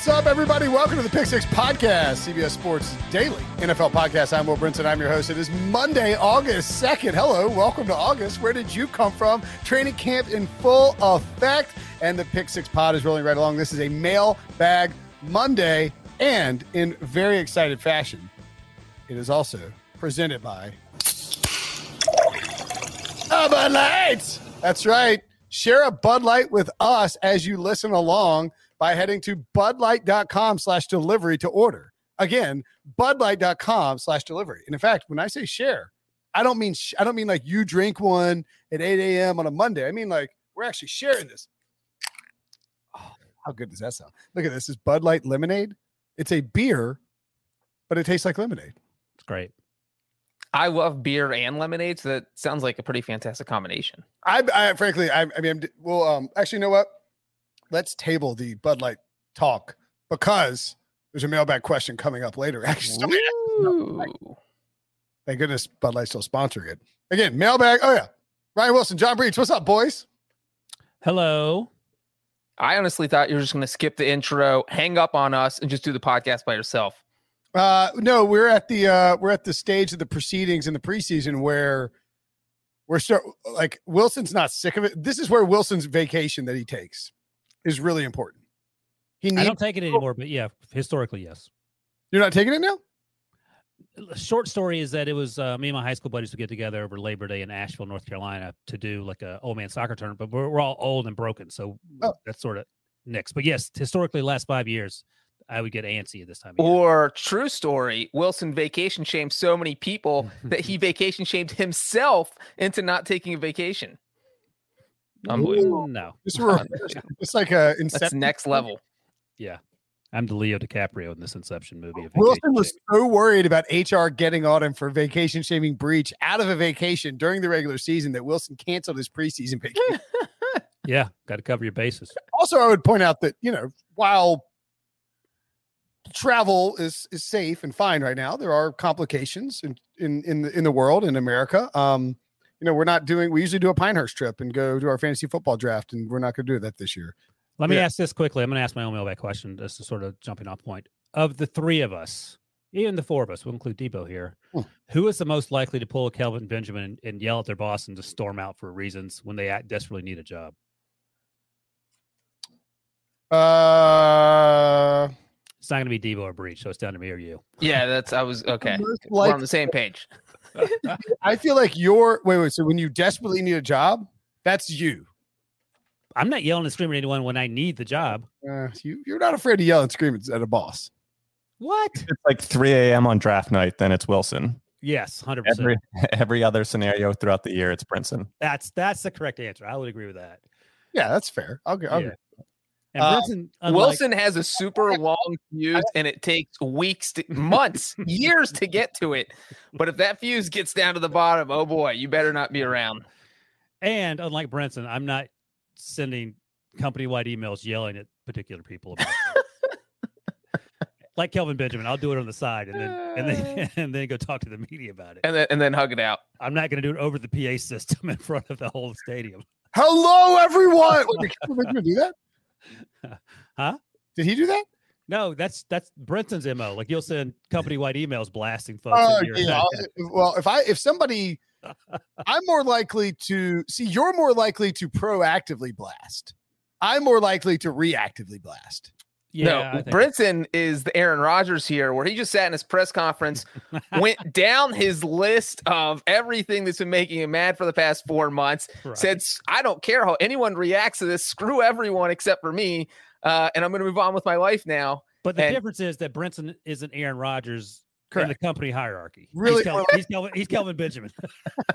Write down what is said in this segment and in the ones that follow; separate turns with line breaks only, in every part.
What's up, everybody? Welcome to the Pick Six Podcast, CBS Sports Daily NFL Podcast. I'm Will Brinson. I'm your host. It is Monday, August 2nd. Hello, welcome to August. Where did you come from? Training camp in full effect, and the Pick Six Pod is rolling right along. This is a mailbag Monday, and in very excited fashion, it is also presented by Bud Light. That's right. Share a Bud Light with us as you listen along by heading to budlight.com slash delivery to order. Again, budlight.com slash delivery. And in fact, when I say share, I don't mean sh- I don't mean like you drink one at 8 a.m. on a Monday. I mean like we're actually sharing this. Oh, how good does that sound? Look at this. This is Bud Light lemonade. It's a beer, but it tastes like lemonade.
It's great.
I love beer and lemonade, so that sounds like a pretty fantastic combination.
I, I frankly, I, I mean, I'm, well, um, actually, you know what? Let's table the Bud Light talk because there's a mailbag question coming up later. Actually, somebody asked-
Ooh.
thank goodness Bud Light's still sponsoring it. Again, mailbag. Oh yeah, Ryan Wilson, John Breech. What's up, boys?
Hello.
I honestly thought you were just going to skip the intro, hang up on us, and just do the podcast by yourself.
Uh, no, we're at the uh, we're at the stage of the proceedings in the preseason where we're start like Wilson's not sick of it. This is where Wilson's vacation that he takes is really important. He
I don't take it anymore, but yeah, historically, yes.
You're not taking it now.
A Short story is that it was uh, me and my high school buddies would get together over Labor Day in Asheville, North Carolina, to do like a old man soccer tournament. But we're, we're all old and broken, so
Oh.
that's sort of next. But yes, historically, last five years, I would get antsy at this time. Of year.
Or true story, Wilson vacation shamed so many people that he vacation shamed himself into not taking a vacation. Unbelievable.
No,
Just were it's like a
That's
Inception.
next level.
yeah, I'm the Leo DiCaprio in this Inception movie. of
Wilson was so worried about HR getting on him for vacation shaming Breech out of a vacation during the regular season that Wilson canceled his preseason vacation.
yeah, got to cover your bases.
also, I would point out that you know while travel is is safe and fine right now, there are complications in in in the, in the world in America. Um, you know, we're not doing. We usually do a Pinehurst trip and go do our fantasy football draft, and we're not going to do that this year.
Let me
Yeah.
ask this quickly. I'm going to ask my own mailbag question. This is sort of jumping off point. Of the three of us, even the four of us, we'll include Debo here.
Hmm.
Who is the most likely to pull a Kelvin Benjamin and, and yell at their boss and just storm out for reasons when they act, desperately need a job?
Uh,
It's not going to be Debo or Breech, so it's down to me or you.
Yeah, that's I was okay.
most
We're on the same page.
I feel like you're wait wait. So when you desperately need a job, that's you.
I'm not yelling and screaming at anyone when I need the job.
Uh, you you're not afraid to yell and scream at at a boss.
What?
it's like 3 a.m. on draft night, then it's Wilson.
Yes, hundred
Every
percent.
every other scenario throughout the year, it's Brinson.
That's that's the correct answer. I would agree with that.
Yeah, that's fair. I'll, I'll
Yeah. And
Uh,
unlike-
Wilson has a super long fuse and it takes weeks, to, months, years to get to it. But if that fuse gets down to the bottom, oh boy, you better not be around.
And unlike Brinson, I'm not sending company wide emails yelling at particular people about like Kelvin Benjamin, I'll do it on the side and then and then and then go talk to the media about it.
And then and then hug it out.
I'm not going to do it over the PA system in front of the whole stadium.
Hello, everyone. Wait, did Kelvin Benjamin do that?
Huh?
Did he do that?
No, that's that's Brinson's mo. Like you'll send company wide emails blasting folks.
Oh,
in your-
yeah. Well, if I if somebody, I'm more likely to see. You're more likely to proactively blast. I'm more likely to reactively blast.
Yeah,
no, Brinson is the Aaron Rodgers here, where he just sat in his press conference, went down his list of everything that's been making him mad for the past four months.
Right.
Said, "I don't care how anyone reacts to this. Screw everyone except for me, uh, and I'm going to move on with my life now."
But the
and-
difference is that Brinson isn't Aaron Rodgers in the company hierarchy.
Really-
he's Kelvin, he's Kelvin, he's Kelvin Benjamin.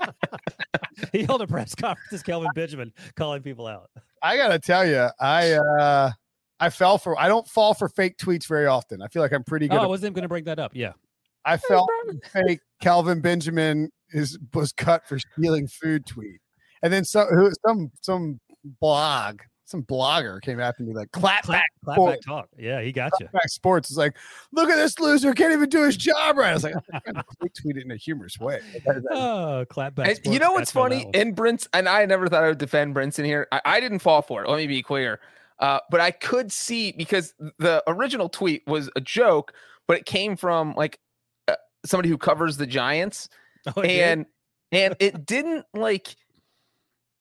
he held a press conference as Kelvin Benjamin calling people out.
I gotta tell you, I uh I fell for. I don't fall for fake tweets very often. I feel like I'm pretty good.
Oh, I wasn't going to bring that up. Yeah.
I felt fake Kelvin Benjamin is was cut for stealing food tweet, and then some who some some blog some blogger came after me like clap back
clap
Boy.
back talk. Yeah, he got you.
back sports is like look at this loser can't even do his job right. I was like I'm to tweet it in a humorous way. That- that-
Oh, clap back.
And you know what's
scratch
funny? In Brinson, and I never thought I would defend Brinson here. I, I didn't fall for it. Let me be clear. Uh, but I could see because the original tweet was a joke, but it came from like uh, somebody who covers the Giants,
Oh, it did?
and and it didn't like.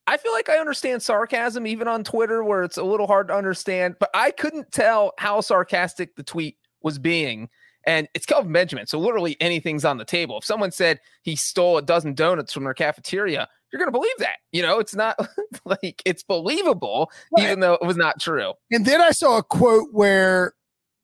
I feel like I understand sarcasm even on Twitter, where it's a little hard to understand, but I couldn't tell how sarcastic the tweet was being. And it's Kelvin Benjamin, so literally anything's on the table. If someone said he stole a dozen donuts from their cafeteria, you're going to believe that. You know, it's not like it's believable,
Right.
even though it was not true.
And then I saw a quote where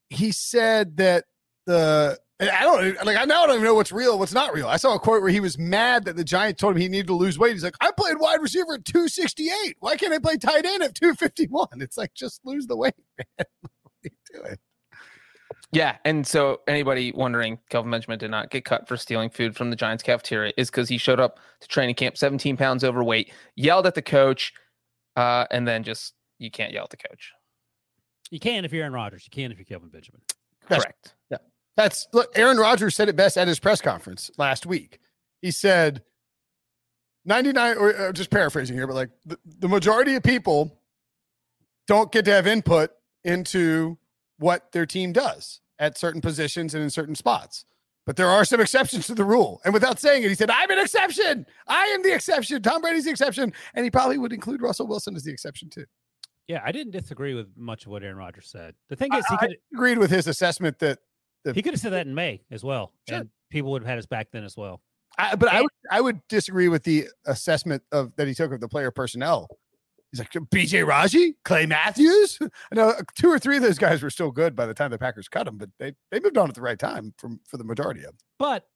he said that the I don't like I now don't even know what's real, what's not real. I saw a quote where he was mad that the Giants told him he needed to lose weight. He's like, I played wide receiver at 268. Why can't I play tight end at 251? It's like just lose the weight, man. What are you doing?
Yeah. And so anybody wondering, Kelvin Benjamin did not get cut for stealing food from the Giants cafeteria is because he showed up to training camp 17 pounds overweight, yelled at the coach, uh, and then just you can't yell at the coach.
you can if you're Aaron Rodgers. You can if you're Kelvin Benjamin.
That's-
Correct.
Yeah, that's look, Aaron Rodgers said it best at his press conference last week. He said 99 or uh, just paraphrasing here, but like the, the majority of people don't get to have input into what their team does at certain positions and in certain spots. But there are some exceptions to the rule. And without saying it, he said, I'm an exception. I am the exception. Tom Brady's the exception. And he probably would include Russell Wilson as the exception too.
Yeah, I didn't disagree with much of what Aaron Rodgers said. The thing is, he
I-
could
Agreed with his assessment that
he could have said that in May as well,
Sure.
and people would have had us back then as well.
I, but I would I would disagree with the assessment of that he took of the player personnel. He's like BJ Raji, Clay Matthews. I know uh, two or three of those guys were still good by the time the Packers cut them, but they they moved on at the right time from for the majority of them.
But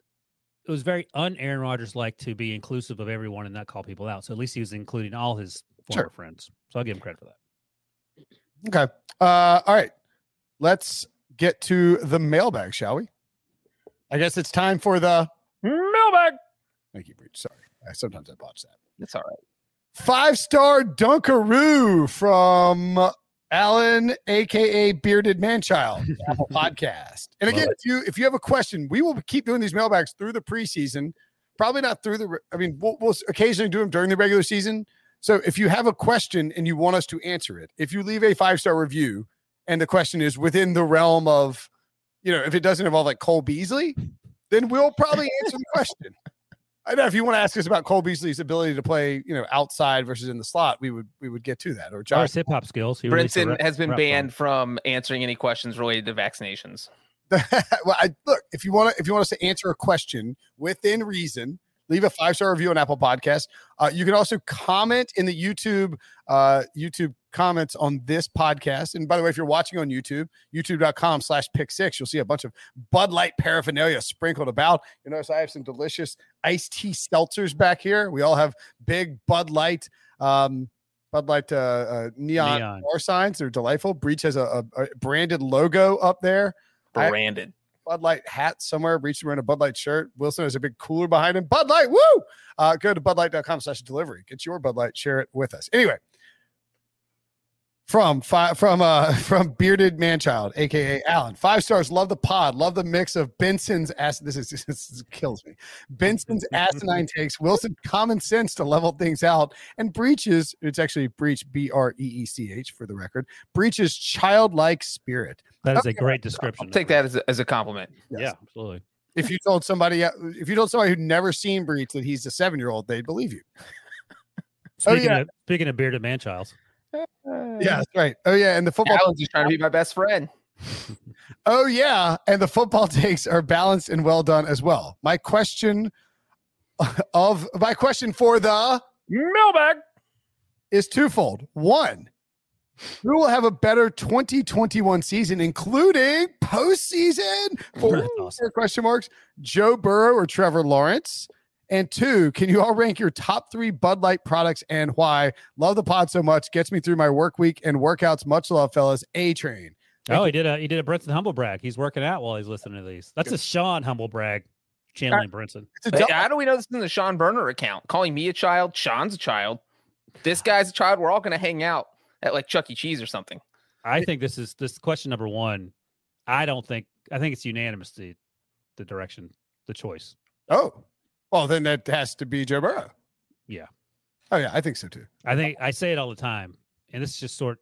it was very un Aaron Rodgers like to be inclusive of everyone and not call people out. So at least he was including all his former
Sure.
friends. So I'll give him credit for that.
Okay. Uh, all right. Let's get to the mailbag, shall we? I guess it's time for the
Mailbag.
thank you, Breech. Sorry. I, sometimes I botch that.
It's all right.
Five star Dunkaroo from Alan, aka Bearded Manchild, Apple Podcast. And again, if you if you have a question, we will keep doing these mailbags through the preseason. Probably not through the. I mean, we'll, we'll occasionally do them during the regular season. So if you have a question and you want us to answer it, if you leave a five star review and the question is within the realm of, you know, if it doesn't involve like Cole Beasley, then we'll probably answer the question. I know if you want to ask us about Cole Beasley's ability to play, you know, outside versus in the slot, we would we would get to that. Or
Or
Josh,
hip hop skills. He
Brinson
rap-
has been
rap
banned
song.
from answering any questions related to vaccinations.
well, I, look if you want to if you want us to answer a question within reason, leave a five star review on Apple Podcast. Uh, you can also comment in the YouTube uh, YouTube comments on this podcast. And by the way, if you're watching on YouTube, youtube.com slash pick six, you'll see a bunch of Bud Light paraphernalia sprinkled about. You notice I have some delicious iced tea seltzers back here. We all have big Bud Light. Um, Bud Light uh, uh, neon,
Neon.
bar signs. They're delightful. Breech has a, a, a branded logo up there.
Branded.
Bud Light hat somewhere. Breech wearing a Bud Light shirt. Wilson has a big cooler behind him. Bud Light, woo! Uh, go to budlight.com slash delivery. Get your Bud Light, share it with us. Anyway, from five from uh from bearded manchild, aka Alan. Five stars. Love the pod. Love the mix of Benson's ass. This is this is- kills me. Benson's asinine takes. Wilson common sense to level things out, and Breech's. It's actually Breech B R E E C H for the record. Breech's childlike spirit.
That is a great description.
I'll take that as a, as a compliment.
Yes.
Yeah, absolutely.
if you told somebody uh, if you told somebody who'd never seen Breech that he's a seven year old, they'd believe you. Oh,
Speaking,
yeah.
of, speaking of bearded man childs,
Yeah, that's right. Oh yeah, and the football.
Alan's just trying to be my best friend.
Oh yeah, and the football takes are balanced and well done as well. My question of my question for the
Mailbag.
is twofold. One, who will have a better 2021 season, including postseason? For
awesome.
question marks, Joe Burrow or Trevor Lawrence? And two, can you all rank your top three Bud Light products and why? Love the pod so much. Gets me through my work week and workouts. Much love, fellas. A train.
Oh, he did a he did a Brinson humble brag. He's working out while he's listening to these. That's a Sean humble brag, channeling Brinson.
Hey, how do we know this is in the Sean Burner account? Calling me a child, Sean's a child. This guy's a child. We're all going to hang out at like Chuck E. Cheese or something.
I think this is this question number one. I don't think I think it's unanimous the the direction, the choice.
oh, well, then that has to be Joe Burrow.
Yeah.
Oh, yeah. I think so too.
I think I say it all the time, and this is just sort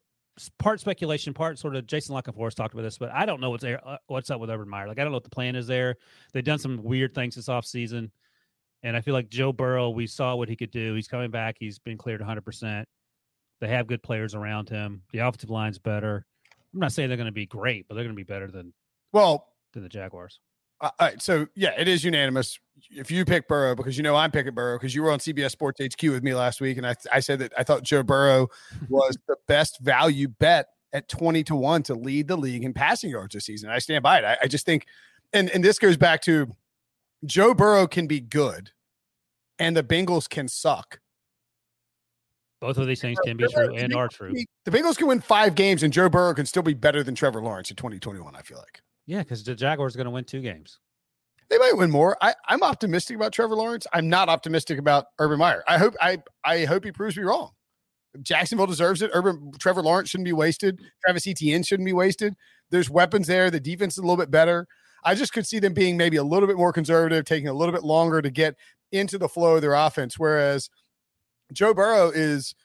part speculation, part sort of Jason La Canfora talked about this, but I don't know what's there, uh, what's up with Urban Meyer. Like I don't know what the plan is there. They've done some weird things this offseason. And I feel like Joe Burrow, we saw what he could do. He's coming back. He's been cleared 100%. They have good players around him. The offensive line's better. I'm not saying they're going to be great, but they're going to be better than
Well,
than the Jaguars.
Uh, all right, so yeah, it is unanimous. If you pick Burrow, because you know I'm picking Burrow, because you were on CBS Sports HQ with me last week, and I, I said that I thought Joe Burrow was the best value bet at 20 to 1 to lead the league in passing yards this season. I stand by it. I, I just think, and, and this goes back to Joe Burrow can be good and the Bengals can suck.
Both of these things can be true and are true.
The Bengals can win five games and Joe Burrow can still be better than Trevor Lawrence in 2021, I feel like.
Yeah, because the Jaguars are going to win two games.
They might win more. I, I'm optimistic about Trevor Lawrence. I'm not optimistic about Urban Meyer. I hope I I hope he proves me wrong. Jacksonville deserves it. Urban Trevor Lawrence shouldn't be wasted. Travis Etienne shouldn't be wasted. There's weapons there. The defense is a little bit better. I just could see them being maybe a little bit more conservative, taking a little bit longer to get into the flow of their offense. Whereas Joe Burrow is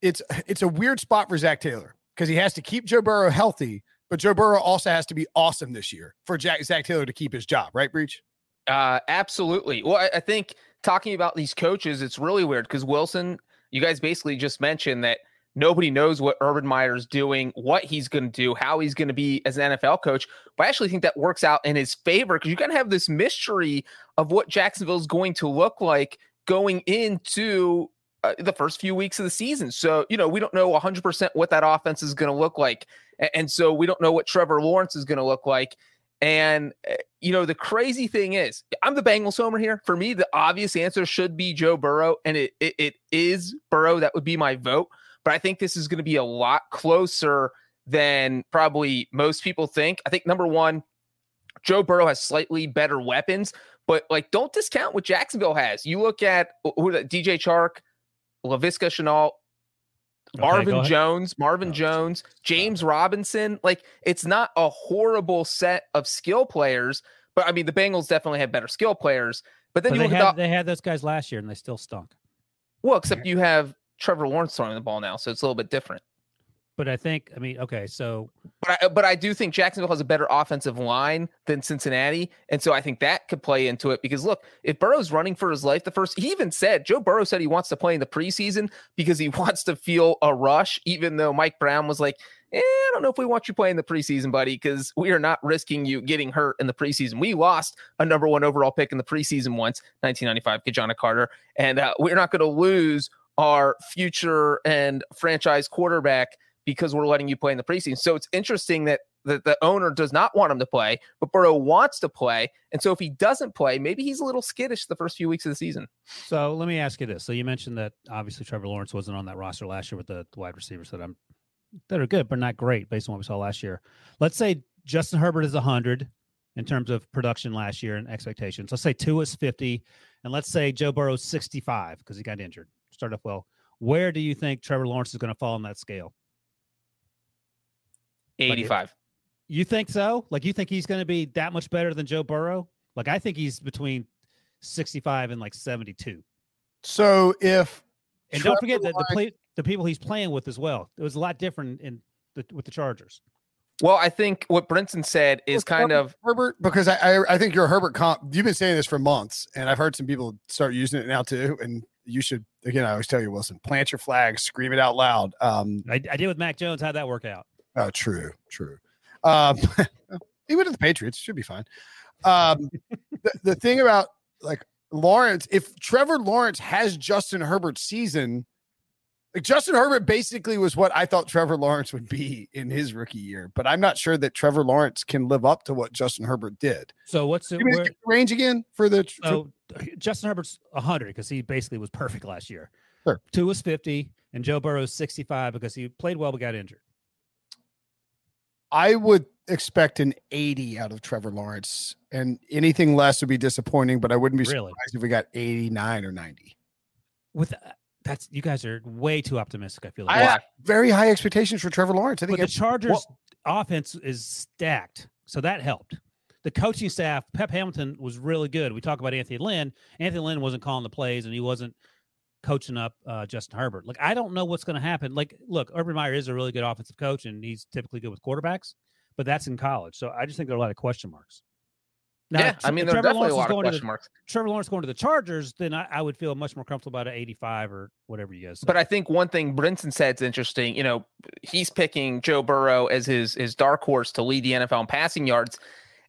it's it's a weird spot for Zac Taylor because he has to keep Joe Burrow healthy, but Joe Burrow also has to be awesome this year for Jack, Zac Taylor to keep his job, right, Breech?
Uh, absolutely. Well, I, I think talking about these coaches, it's really weird because Wilson, you guys basically just mentioned that nobody knows what Urban Meyer's doing, what he's going to do, how he's going to be as an NFL coach. But I actually think that works out in his favor because you kind of have this mystery of what Jacksonville is going to look like going into uh, the first few weeks of the season. So, you know, we don't know 100% what that offense is going to look like. And so we don't know what Trevor Lawrence is going to look like. And, uh, you know, the crazy thing is, I'm the Bengals homer here. For me, the obvious answer should be Joe Burrow, and it, it, it is Burrow. That would be my vote. But I think this is going to be a lot closer than probably most people think. I think number one, Joe Burrow has slightly better weapons, but like don't discount what Jacksonville has. You look at who the DJ Chark, Laviska
Shenault,
Marvin. Jones, Marvin
Oh,
Jones. James Robinson. Like it's not a horrible set of skill players, but I mean the Bengals definitely have better skill players. But then
But
you
they
look
had,
at the,
they had those guys last year and they still stunk.
well, except you have Trevor Lawrence throwing the ball now, so it's a little bit different.
But I think, I mean, okay, so
But I, but I do think Jacksonville has a better offensive line than Cincinnati, and so I think that could play into it. Because look, if Burrow's running for his life, the first he even said Joe Burrow said he wants to play in the preseason because he wants to feel a rush. Even though Mike Brown was like, eh, I don't know if we want you playing the preseason, buddy, because we are not risking you getting hurt in the preseason. We lost a number one overall pick in the preseason once, 1995, Ki-Jana Carter, and uh, we're not going to lose our future and franchise quarterback because we're letting you play in the preseason. So it's interesting that the, the owner does not want him to play, but Burrow wants to play. And so if he doesn't play, maybe he's a little skittish the first few weeks of the season.
So let me ask you this. So you mentioned that obviously Trevor Lawrence wasn't on that roster last year with the, wide receivers that I'm that are good, but not great based on what we saw last year. Let's say Justin Herbert is hundred in terms of production last year and expectations. Let's say Tua is 50, and let's say Joe Burrow's 65 because he got injured. Start off well. Where do you think Trevor Lawrence is going to fall on that scale?
85.
You think so? Like you think he's going to be that much better than Joe Burrow? Like I think he's between 65 and like 72.
So if
And don't forget that the play, the people he's playing with as well. It was a lot different in the, with the Chargers.
Well, I think what Brinson said is
Well,
kind
Herbert-
of
Herbert, because I, I I think you're a Herbert comp. You've been saying this for months, and I've heard some people start using it now too. And you should again. I always tell you, Wilson, plant your flag, scream it out loud. Um,
I, I did with Mac Jones. How'd that work out?
Oh, true, true. Um, even at the Patriots should be fine. Um, the, the thing about like Lawrence, if Trevor Lawrence has Justin Herbert's season, like Justin Herbert basically was what I thought Trevor Lawrence would be in his rookie year, but I'm not sure that Trevor Lawrence can live up to what Justin Herbert did.
So what's the where,
range again for the. for-
Justin Herbert's 100 because he basically was perfect last year.
Sure.
Tua was 50, and Joe Burrow's 65 because he played well but got injured.
I would expect an 80 out of Trevor Lawrence, and anything less would be disappointing. But I wouldn't be
Really?
surprised if we got 89 or 90.
With uh, that's you guys are way too optimistic. I feel like.
I have very high expectations for Trevor Lawrence. I think
But the Chargers offense is stacked, so that helped. The coaching staff, Pep Hamilton was really good. We talk about Anthony Lynn. Anthony Lynn wasn't calling the plays, and he wasn't coaching up uh, Justin Herbert. Like I don't know what's going to happen. Like, look, Urban Meyer is a really good offensive coach, and he's typically good with quarterbacks, but that's in college. So I just think there are a lot of question marks. Now,
yeah, I mean,
if
there are
Trevor
definitely a
Lawrence is
lot of
to the-
question marks.
Trevor Lawrence going to the Chargers, then I, I would feel much more comfortable about an 85 or whatever you guys. Say.
But I think one thing Brinson said is interesting. You know, he's picking Joe Burrow as his his dark horse to lead the NFL in passing yards,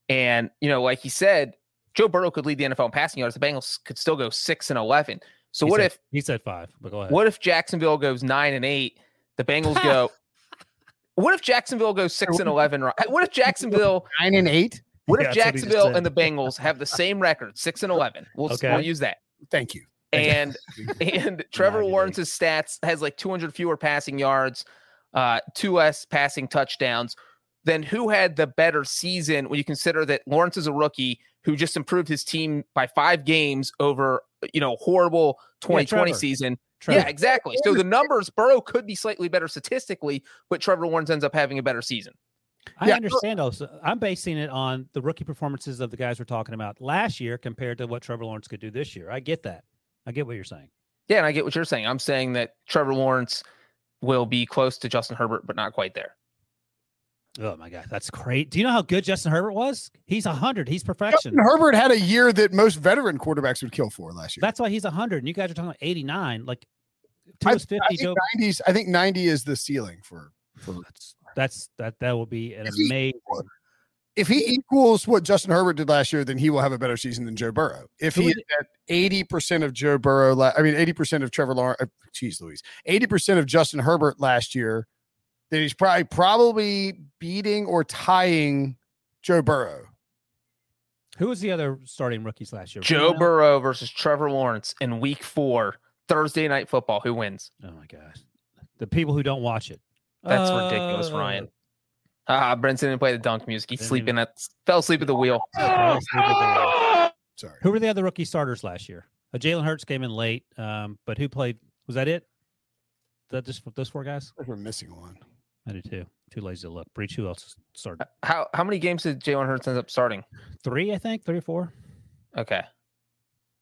and you know, like he said, Joe Burrow could lead the NFL in passing yards. The Bengals could still go six and eleven. So
He
what
said-
if
he said five? But go ahead.
what if Jacksonville goes nine and eight? The Bengals go. What if Jacksonville goes six and eleven? right? What if Jacksonville?
Nine and eight.
What if
what just
Jacksonville
said.
and the Bengals have the same record, six and eleven? We'll,
Okay.
we'll use that.
Thank you.
And and Trevor
eight.
Lawrence's stats has like 200 fewer passing yards, uh, two less passing touchdowns. Then who had the better season when you consider that Lawrence is a rookie who just improved his team by five games over you know horrible 2020
Trevor.
season?
Trevor.
Yeah, exactly. So the numbers, Burrow could be slightly better statistically, but Trevor Lawrence ends up having a better season.
I
Yeah.
understand also. I'm basing it on the rookie performances of the guys we're talking about last year compared to what Trevor Lawrence could do this year. I get that. I get what you're saying.
Yeah, and I get what you're saying. I'm saying that Trevor Lawrence will be close to Justin Herbert, but not quite there.
Oh my god, that's great. Do you know how good Justin Herbert was? He's hundred. He's perfection.
Justin Herbert had a year that most veteran quarterbacks would kill for last year.
That's why he's hundred. And you guys are talking about 89. Like Tua
I,
50.
I
Joe,
think 90s. I think 90 is the ceiling for. for
that's that's that that will be an
he-
amazing.
if he equals what Justin Herbert did last year, then he will have a better season than Joe Burrow. If he is at eighty percent of Joe Burrow, I mean eighty percent of Trevor Lawrence, uh, geez Louise, eighty percent of Justin Herbert last year, then he's probably probably beating or tying Joe Burrow.
Who was the other starting rookies last year?
Joe
know?
Burrow versus Trevor Lawrence in week four, Thursday night football. Who wins?
Oh my gosh, the people who don't watch it.
That's ridiculous, Ryan. Ah, Brinson didn't play the dunk music. He's
Didn't
sleeping at fell asleep at the wheel.
Uh,
Sorry,
Who were the other rookie starters last year? Uh, Jalen Hurts came in late, um, but who played? Was that it? That just those four guys?
I think we're missing one.
I do too. Too lazy to look. Breech. Who else started?
How how many games did Jalen Hurts end up starting?
Three, I think. Three or four.
Okay.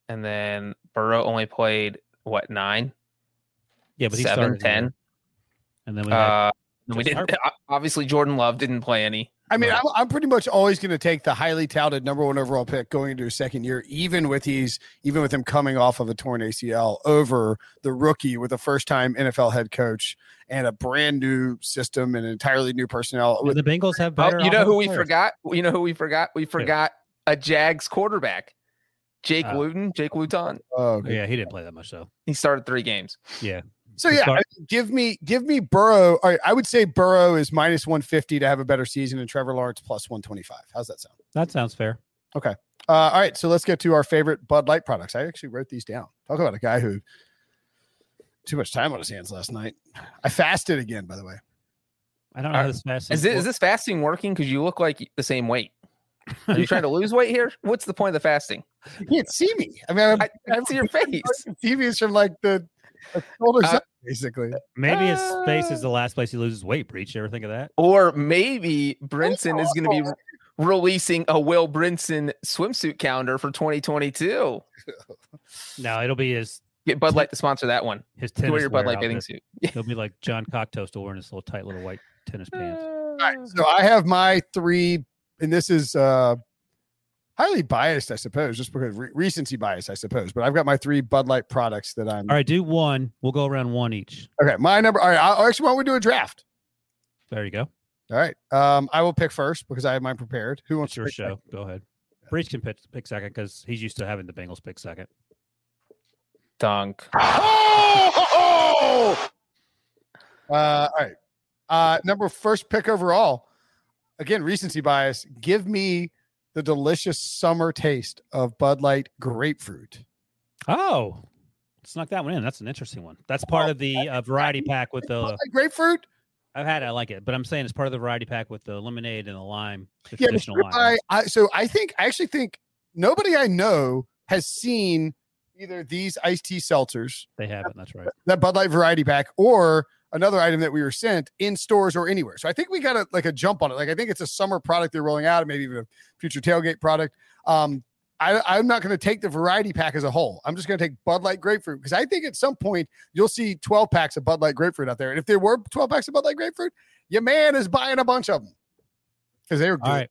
And then Burrow only played what nine,
Yeah, but he
seven,
started.
ten.
And then we had
Uh, we didn't. Obviously, Jordan Love didn't play any.
I mean,
Right.
I'm, I'm pretty much always going to take the highly touted number one overall pick going into his second year, even with he's even with him coming off of a torn ACL, over the rookie with a first time NFL head coach and a brand new system and entirely new personnel.
and
With,
the Bengals have
Oh,
better.
you know who we
players.
forgot? You know who we forgot? We forgot a Jags quarterback, Jake uh.
Oh.
Luton. Jake Luton.
oh,
Oh,
okay.
yeah, he didn't play that much though.
He started three games.
Yeah.
So yeah,
start-
give me give me Burrow. All right, I would say Burrow is minus 150 to have a better season, and Trevor Lawrence plus 125. How's that sound?
That sounds fair. Okay.
Uh, all right, so let's get to our favorite Bud Light products. I actually wrote these down. Talk about a guy who too much time on his hands last night. I fasted again, by the way.
I don't know
Are-
how this fast
Is, it, is this fasting working? Because you look like the same weight. Are you trying to lose weight here? What's the point of the fasting?
You can't see me. I mean, I'm,
I, I can see your face.
TV is from like the, the shoulders
Uh,
up, basically.
Maybe his face
Uh,
is the last place he loses weight. Breech. You ever think of that?
Or maybe Brinson is going to be re- releasing a Will Brinson swimsuit calendar for 2022.
No, it'll be his
Get Bud Light to sponsor that one.
his
To
tennis
wear your Bud
wear
Light bathing
outfit.
suit.
He'll be like John Cocktoast wearing his little tight little white tennis pants.
All right, so I have my three, and this is uh highly biased, I suppose, just because re- recency bias, I suppose. But I've got my three Bud Light products that I'm.
All right, do one. We'll go around one each.
Okay, my number. All right, I actually why don't we do a draft?
There you go.
All right, um, I will pick first because I have mine prepared. Who wants
It's
to
your
pick
show. Go ahead. Breech can pick, pick second because he's used to having the Bengals pick second.
Dunk.
Oh! Uh, all right. Uh, number first pick overall. Again, recency bias. Give me the delicious summer taste of Bud Light grapefruit.
Oh, snuck that one in. That's an interesting one. That's part of the uh, variety pack with the.
Grapefruit.
I've had it. I like it, but I'm saying it's part of the variety pack with the lemonade and the lime, the
Yeah,
traditional lime.
right. I, so I think I actually think nobody I know has seen either these iced tea seltzers,
They have it. That's right.
that Bud Light variety pack, or another item that we were sent in stores or anywhere. So I think we got a like a jump on it. Like I think it's a summer product they're rolling out, maybe even a future tailgate product. Um, I, I'm not going to take the variety pack as a whole. I'm just going to take Bud Light Grapefruit because I think at some point you'll see 12 packs of Bud Light Grapefruit out there. And if there were 12 packs of Bud Light Grapefruit, your man is buying a bunch of them because they were good.
Right.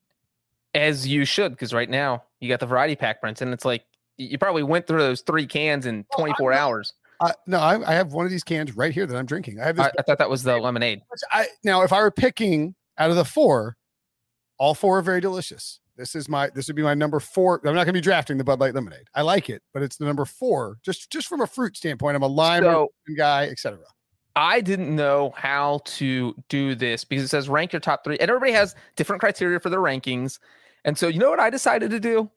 As you should, because right now you got the variety pack, Brinson. It's like you probably went through those three cans in
Oh,
24
not-
hours.
Uh, no, I, I have one of these cans right here that I'm drinking. I have this.
I, I thought that was the lemonade.
I, now, if I were picking out of the four, all four are very delicious. This is my this would be my number four. I'm not going to be drafting the Bud Light lemonade. I like it, but it's the number four. Just just from a fruit standpoint, I'm a lime
So
guy, etc.
I didn't know how to do this because it says rank your top three, and everybody has different criteria for their rankings. And so, you know what I decided to do?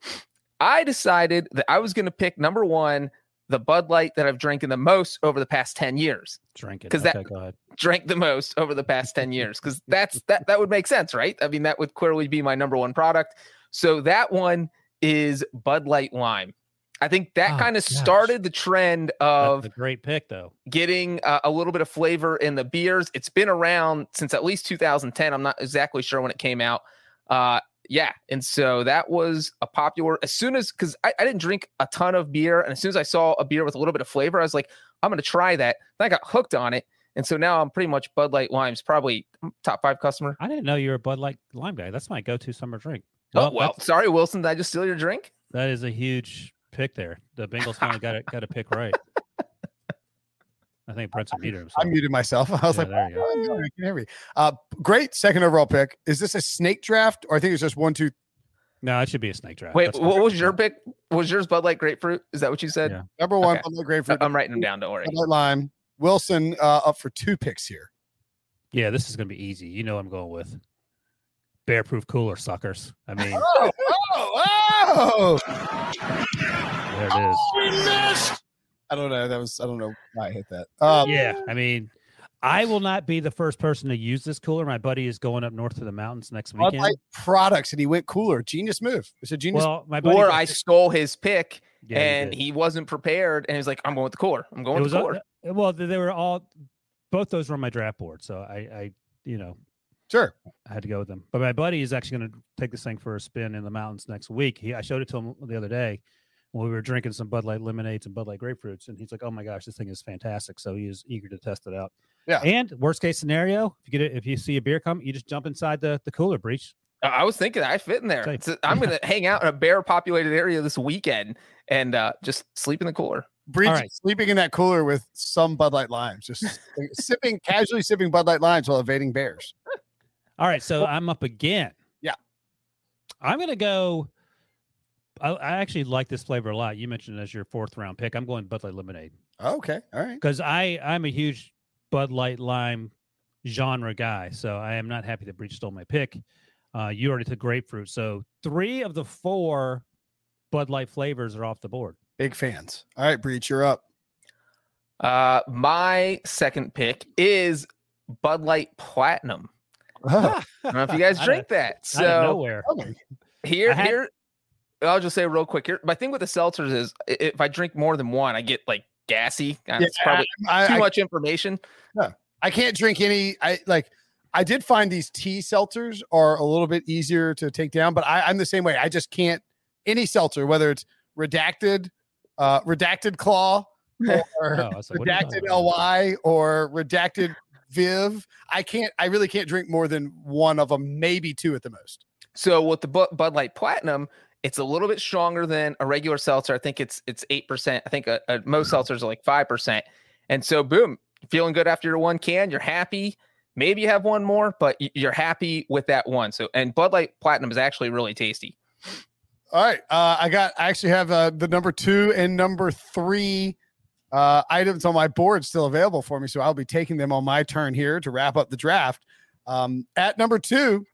I decided that I was going to pick number one, the Bud Light that I've drank the most over the past 10 years.
Drink it.
'Cause
okay,
that-
go ahead.
Drank the most over the past 10 years because that's that that would make sense, right? I mean, that would clearly be my number one product. So that one is Bud Light Lime. I think that
Oh,
kind of started the trend of
That's a great pick, though.
getting uh, a little bit of flavor in the beers. It's been around since at least 2010. I'm not exactly sure when it came out. Uh, yeah, and so that was a popular. As soon as because I, I didn't drink a ton of beer, and as soon as I saw a beer with a little bit of flavor, I was like, I'm going to try that. Then I got hooked on it, and so now I'm pretty much Bud Light Lime's probably mm, top five customer.
I didn't know you were a Bud Light lime guy. That's my go-to summer drink.
oh well, sorry, Wilson. Did I just steal your drink?
that is a huge pick there. The Bengals finally got it. Got a pick right. I think Brent's muted himself.
I muted myself. I was
Yeah,
like,
there you go.
"Oh, no, I can hear me." Uh, great second overall pick. Is this a snake draft, or I think it's just one, two?
No, it should be a snake draft.
Wait,
That's
what was your pick? Was yours Bud Light Grapefruit? Is that what you said?
Yeah.
Number one,
Okay.
Bud Light Grapefruit.
I'm writing them down. Don't worry.
Bud Light Lime. Wilson uh, up for two picks here.
Yeah, this is gonna be easy. You know, what I'm going with bear-proof cooler suckers. I mean,
Oh, oh, oh!
there it is.
We missed. I don't know. That was I don't know why I hit that. Um,
yeah, I mean, I will not be the first person to use this cooler. My buddy is going up north to the mountains next weekend.
Light products, and he went cooler. Genius move. It's a genius.
Well, my buddy
Or I stole his pick
yeah,
and
did.
he wasn't prepared and he's like, I'm going with the cooler. I'm going
it
with the cooler.
uh, well, they they were all both those were on my draft board, so I, I, you know,
sure.
I had to go with them. But my buddy is actually going to take this thing for a spin in the mountains next week. He, I showed it to him the other day when we were drinking some Bud Light lemonades and Bud Light grapefruits, and he's like, "Oh my gosh, this thing is fantastic!" So he is eager to test it out.
Yeah.
And worst case scenario, if you get it, if you see a beer come, you just jump inside the the cooler Breech.
I- I was thinking I fit in there.
Same.
It's- I'm going to hang out in a bear populated area this weekend and uh, just sleep in the cooler.
Breech
All right.
sleeping in that cooler with some Bud Light limes, just sipping casually sipping Bud Light limes while evading bears.
All right, so I'm up again.
Yeah.
I'm gonna go. I, I actually like this flavor a lot. You mentioned it as your fourth round pick. I'm going Bud Light lemonade.
Okay, all right.
because I I'm a huge Bud Light lime genre guy, so I am not happy that Breech stole my pick. Uh, you already took grapefruit, so three of the four Bud Light flavors are off the board.
Big fans. All right, Breech, you're up.
Uh, my second pick is Bud Light Platinum. I don't know if you guys drink
of-
that.
Out of
So
nowhere.
here,
I had-
here, I'll just say real quick here. My thing with the seltzers is if I drink more than one, I get like gassy.
Yeah,
It's probably
I,
too
I,
much information.
I can't drink any. I like. I did find these tea seltzers are a little bit easier to take down, but I, I'm the same way. I just can't any seltzer, whether it's redacted, uh, redacted claw, or
Oh, like, what are you talking
redacted ly, or redacted viv. I can't. I really can't drink more than one of them, maybe two at the most.
So with the Bud Light Platinum, it's a little bit stronger than a regular seltzer. I think it's it's eight percent. I think uh uh most seltzers are like five percent. And so, boom, feeling good after your one can. You're happy. Maybe you have one more, but you're happy with that one. So, and Bud Light Platinum is actually really tasty.
All right. Uh, I got. I actually have uh, the number two and number three uh, items on my board still available for me, so I'll be taking them on my turn here to wrap up the draft. Um, at number two,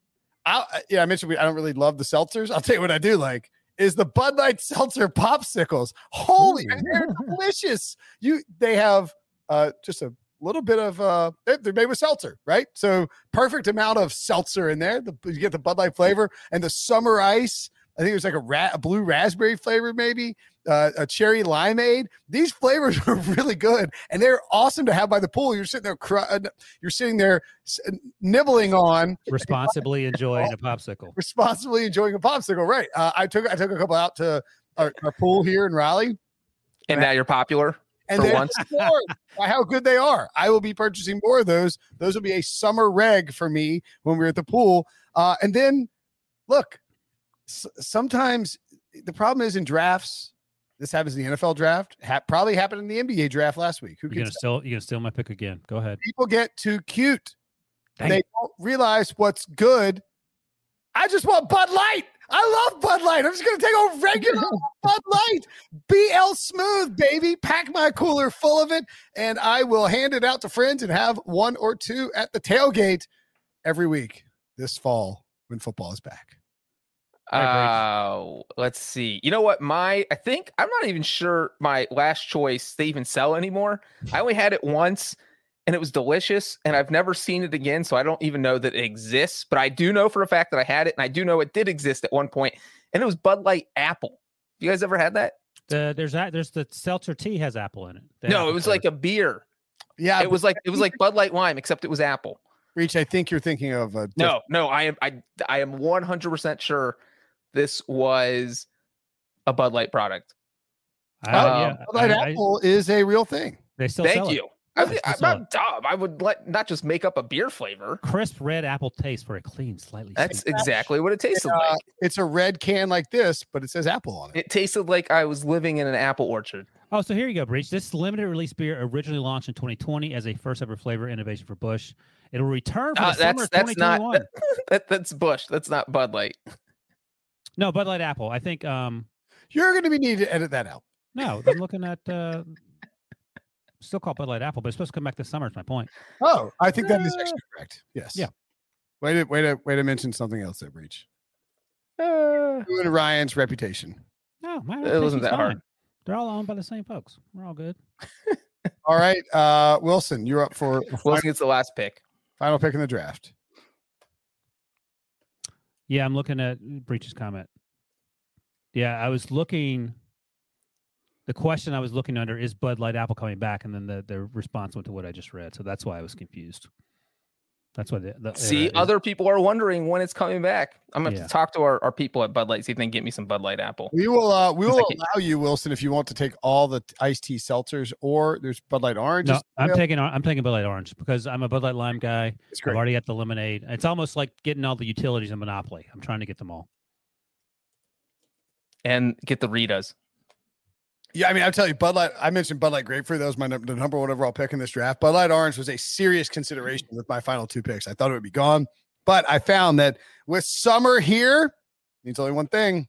I yeah, I mentioned we, I don't really love the seltzers. I'll tell you what I do like is the Bud Light seltzer popsicles. Holy, they're delicious. You they have uh, just a little bit of uh, they- they're made with seltzer, right? So perfect amount of seltzer in there. The, you get the Bud Light flavor and the summer ice. I think it was like a, ra- a blue raspberry flavor, maybe uh, a cherry limeade. These flavors are really good, and they're awesome to have by the pool. You're sitting there, cr- uh, you're sitting there s- nibbling on,
Responsibly enjoying a popsicle.
responsibly enjoying a popsicle. Right? Uh, I took I took a couple out to our, our pool here in Raleigh.
And now you're popular.
And
For
then
once.
more by how good they are. I will be purchasing more of those. Those will be a summer reg for me when we're at the pool. Uh, and then look, s- sometimes the problem is in drafts. This happens in the NFL draft. Ha- probably happened in the NBA draft last week. Who
You're
can
gonna steal. You're gonna steal my pick again. Go ahead.
people get too cute.
Dang
they don't realize what's good. I just want Bud Light. I love Bud Light. I'm just gonna take a regular Bud Light. BL Smooth, baby. Pack my cooler full of it, and I will hand it out to friends and have one or two at the tailgate every week this fall when football is back.
Oh, let's see. You know what? My, I think I'm not even sure my last choice they even sell anymore. I only had it once and it was delicious and I've never seen it again. So I don't even know that it exists, but I do know for a fact that I had it and I do know it did exist at one point and it was Bud Light Apple. You guys ever had that?
The, there's that. There's the seltzer tea has apple in it. The
no, it was like a beer.
Yeah,
It was like, it was like Bud Light Lime, except it was apple.
Reach. I think you're thinking of a
No, no, I am, I, I am 100% sure this was a Bud Light product.
I,
Um,
yeah,
Bud Light
I- I-
Apple is a real thing.
they still sell
Thank
it.
you. I,
They still
I'm
sell
not dumb. I would let not just make up a beer flavor.
Crisp red apple taste for a clean, slightly.
That's
sweet-
exactly what it tasted
Uh,
like.
It's a red can like this, but it says apple on it.
It tasted like I was living in an apple orchard.
Oh, so here you go, Breech. This limited release beer originally launched in 2020 as a first ever flavor innovation for Bush. It'll return for
Uh,
the summer
that's
of
that's not
2021.
that, that's Bush. That's not Bud Light.
No, Bud Light Apple. I think. Um,
You're going to be needing to edit that out.
no, I'm looking at. Uh, still called Bud Light Apple, but it's supposed to come back this summer. Is my point.
Oh, I think that is
Uh,
actually correct. Yes.
yeah.
Way to way to way to mention something else there, Breech.
Uh,
You and Ryan's reputation.
No, my
It wasn't
reputation's
that hard.
fine. They're all owned by the same folks. We're all good.
All right, uh, Wilson, you're up for the
Wilson
final,
gets the last pick.
final pick in the draft.
Yeah, I'm looking at Breech's comment. Yeah, I was looking. The question I was looking under is Bud Light Apple coming back, and then the, the response went to what I just read. So that's why I was confused. That's what the, the
See,
is-
other people are wondering when it's coming back. I'm gonna have
Yeah.
to talk to our, our people at Bud Light, see if they can get me some Bud Light Apple.
We will uh, we will allow you, Wilson, if you want to take all the iced tea seltzers, or there's Bud Light Orange.
No, I'm taking I'm taking Bud Light Orange because I'm a Bud Light Lime guy.
It's great.
I've already got the lemonade. It's almost like getting all the utilities in Monopoly. I'm trying to get them all.
And get the Ritas.
Yeah, I mean, I'll tell you, Bud Light. I mentioned Bud Light Grapefruit. That was my num- the number one overall pick in this draft. Bud Light Orange was a serious consideration mm. with my final two picks. I thought it would be gone, but I found that with summer here, means only one thing: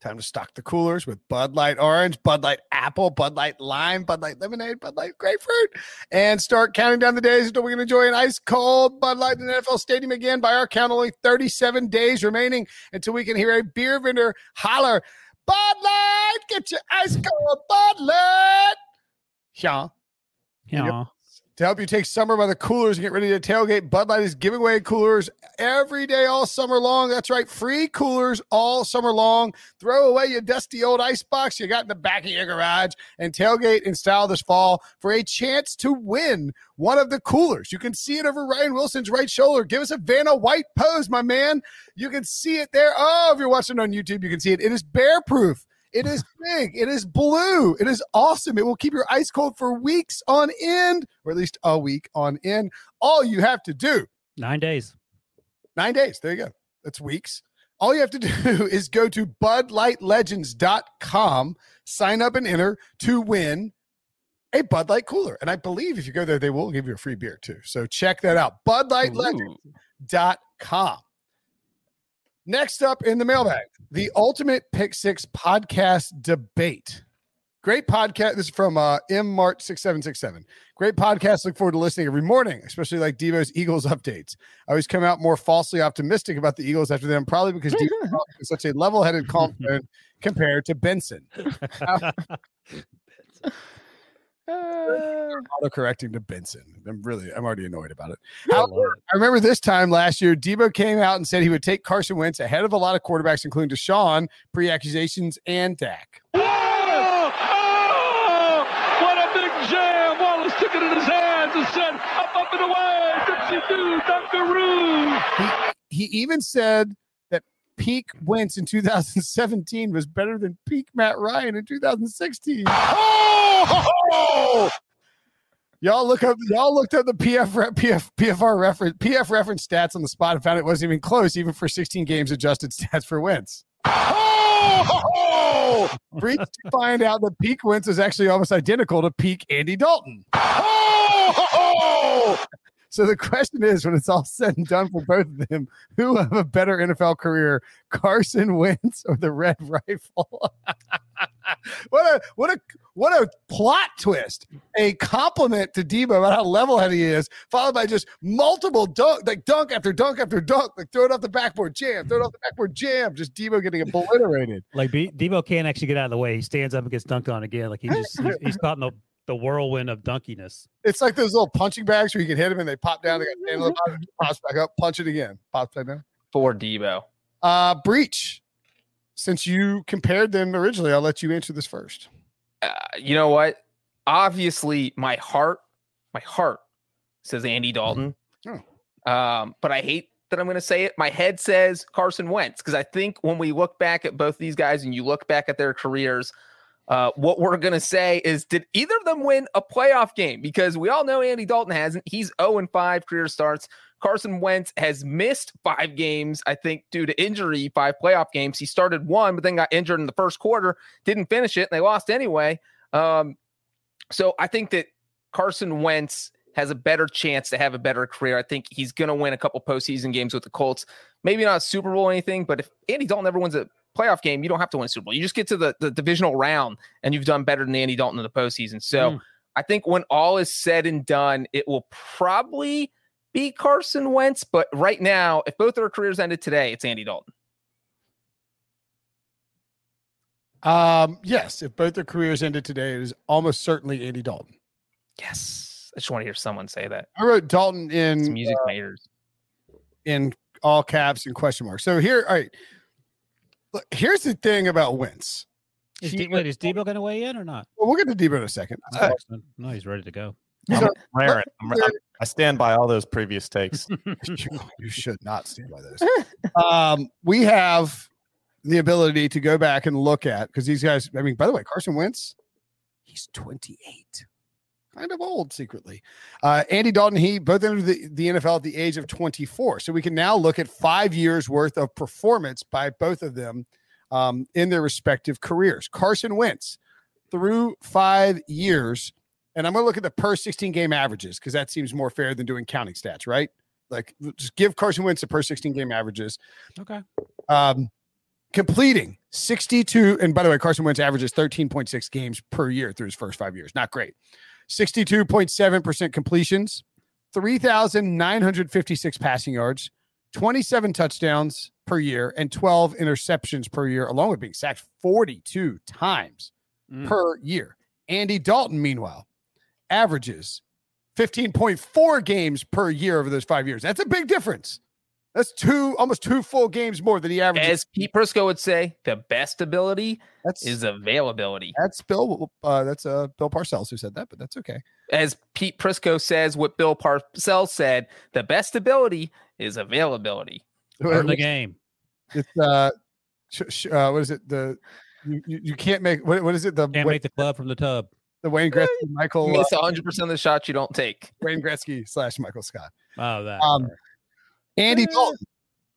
time to stock the coolers with Bud Light Orange, Bud Light Apple, Bud Light Lime, Bud Light Lemonade, Bud Light Grapefruit, and start counting down the days until we can enjoy an ice cold Bud Light in the NFL Stadium again. By our count, only 37 days remaining until we can hear a beer vendor holler. Bud Light, get your ice cold Bud Light. Yeah. Yep. To help you take summer by the coolers and get ready to tailgate, Bud Light is giving away coolers every day all summer long. That's right, free coolers all summer long. Throw away your dusty old ice box you got in the back of your garage and tailgate in style this fall for a chance to win one of the coolers. You can see it over Ryan Wilson's right shoulder. Give us a Vanna White pose, my man. You can see it there. Oh, if you're watching on YouTube, you can see it. It is bear proof. It is big. It is blue. It is awesome. It will keep your ice cold for weeks on end, or at least a week on end. All you have to do,
Nine days.
nine days. There you go. That's weeks. All you have to do is go to budlightlegends.com, sign up and enter to win a Bud Light cooler. And I believe if you go there, they will give you a free beer too. So check that out. Budlightlegends.com. Next up in the mailbag, the Ultimate Pick Six podcast debate. Great podcast. This is from uh, M Mart six seven six seven. Great podcast. Look forward to listening every morning, especially like Debo's Eagles updates. I always come out more falsely optimistic about the Eagles after them, probably because Devo talks with such a level headed confident compared to Benson. Auto correcting to Benson. I'm really, I'm already annoyed about it.
I
However,
it.
I remember this time last year, Debo came out and said he would take Carson Wentz ahead of a lot of quarterbacks, including Deshaun, pre accusations, and Dak.
Oh, oh, what a big jam. Wallace took it in his hands and said, up, up and away. Dipsy do, dunkaroo.
He even said that peak Wentz in 2017 was better than peak Matt Ryan in 2016. Oh! Y'all look up. Y'all looked up the PF, PF PFR reference PF reference stats on the spot and found it wasn't even close, even for 16 games adjusted stats for Wentz. Oh! Breach to find out that peak Wentz is actually almost identical to peak Andy Dalton. Oh! So the question is, when it's all said and done for both of them, who have a better NFL career, Carson Wentz or the Red Rifle? what a what a what a plot twist! A compliment to Debo about how level-headed he is, followed by just multiple dunk, like dunk after dunk after dunk, like throw it off the backboard, jam, throw it off the backboard, jam. Just Debo getting obliterated.
Like Debo can't actually get out of the way. He stands up and gets dunked on again. Like he just he's, he's caught in the, the whirlwind of dunkiness.
It's like those little punching bags where you can hit them and they pop down. They got stand on the bottom, pops back up, punch it again, pops back down.
For Debo.
Uh, Breech. Since you compared them originally, I'll let you answer this first.
Uh, you know what? Obviously, my heart, my heart says Andy Dalton. Um, but I hate that I'm going to say it. My head says Carson Wentz because I think when we look back at both these guys and you look back at their careers, uh, what we're going to say is did either of them win a playoff game? Because we all know Andy Dalton hasn't. He's 0 and 5 career starts. Carson Wentz has missed five games, I think, due to injury, five playoff games. He started one, but then got injured in the first quarter, didn't finish it, and they lost anyway. Um, so I think that Carson Wentz has a better chance to have a better career. I think he's going to win a couple postseason games with the Colts. Maybe not a Super Bowl or anything, but if Andy Dalton ever wins a playoff game, you don't have to win a Super Bowl. You just get to the, the divisional round and you've done better than Andy Dalton in the postseason. So
Mm.
I think when all is said and done, it will probably be Carson Wentz. But right now, if both their careers ended today, it's Andy Dalton.
Um, yes, if both their careers ended today, it is almost certainly Andy Dalton.
Yes. I just want to hear someone say that.
I wrote Dalton
It's
in
music majors.
in all caps and question marks. So here, all right. Look, here's the thing about Wentz.
Is,
He-
D- wait, is Debo going to weigh in or not?
Well, we'll get to Debo in a second. Uh,
no, he's ready to go.
I'm raring. I'm- I'm- I stand by all those previous takes.
you, you should not stand by those. um, we have the ability to go back and look at because these guys. I mean, by the way, Carson Wentz, he's 28, kind of old secretly. Uh, Andy Dalton, he both entered the, the NFL at the age of 24. So we can now look at five years worth of performance by both of them um, in their respective careers. Carson Wentz through five years. And I'm going to look at the per 16 game averages because that seems more fair than doing counting stats, right? Like, just give Carson Wentz the per 16 game averages.
Okay.
Um, completing 62. And by the way, Carson Wentz averages 13.6 games per year through his first five years. Not great. 62.7% completions, 3,956 passing yards, 27 touchdowns per year, and 12 interceptions per year, along with being sacked 42 times
Mm.
per year. Andy Dalton, meanwhile, averages 15.4 games per year over those five years. That's a big difference. That's two, almost two full games more than he averages.
As Pete Prisco would say, the best ability
that's
is availability.
that's Bill. Uh, that's uh, Bill Parcells who said that, but that's okay.
As Pete Prisco says, what Bill Parcells said, the best ability is availability.
Earn the game.
It's uh, sh- sh- uh, what is it? The you, you, you can't make what, what is it? The
Can't
Wa-
make the club from the tub.
the Wayne Gretzky,
You
Michael uh,
miss 100% of the shots you don't take.
Wayne Gretzky slash Michael Scott.
Oh, that.
Um,
sorry.
Andy eh. Dalton.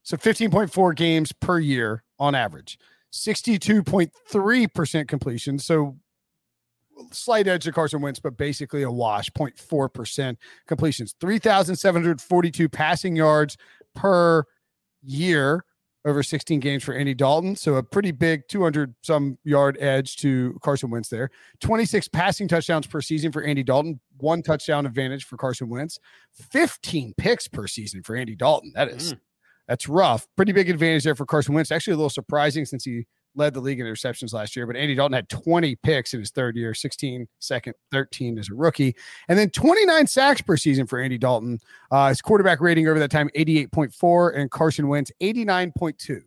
So 15.4 games per year on average, 62.3% completion. So slight edge to Carson Wentz, but basically a wash, 0.4% completions, 3,742 passing yards per year over 16 games for Andy Dalton. So a pretty big 200 some yard edge to Carson Wentz there. 26 passing touchdowns per season for Andy Dalton, one touchdown advantage for Carson Wentz, 15 picks per season for Andy Dalton. That is mm. that's rough. Pretty big advantage there for Carson Wentz. Actually, a little surprising since he led the league in interceptions last year. But Andy Dalton had 20 picks in his third year, 16 second, 13 as a rookie, and then 29 sacks per season for Andy Dalton. Uh, his quarterback rating over that time 88.4, and Carson Wentz 89.2.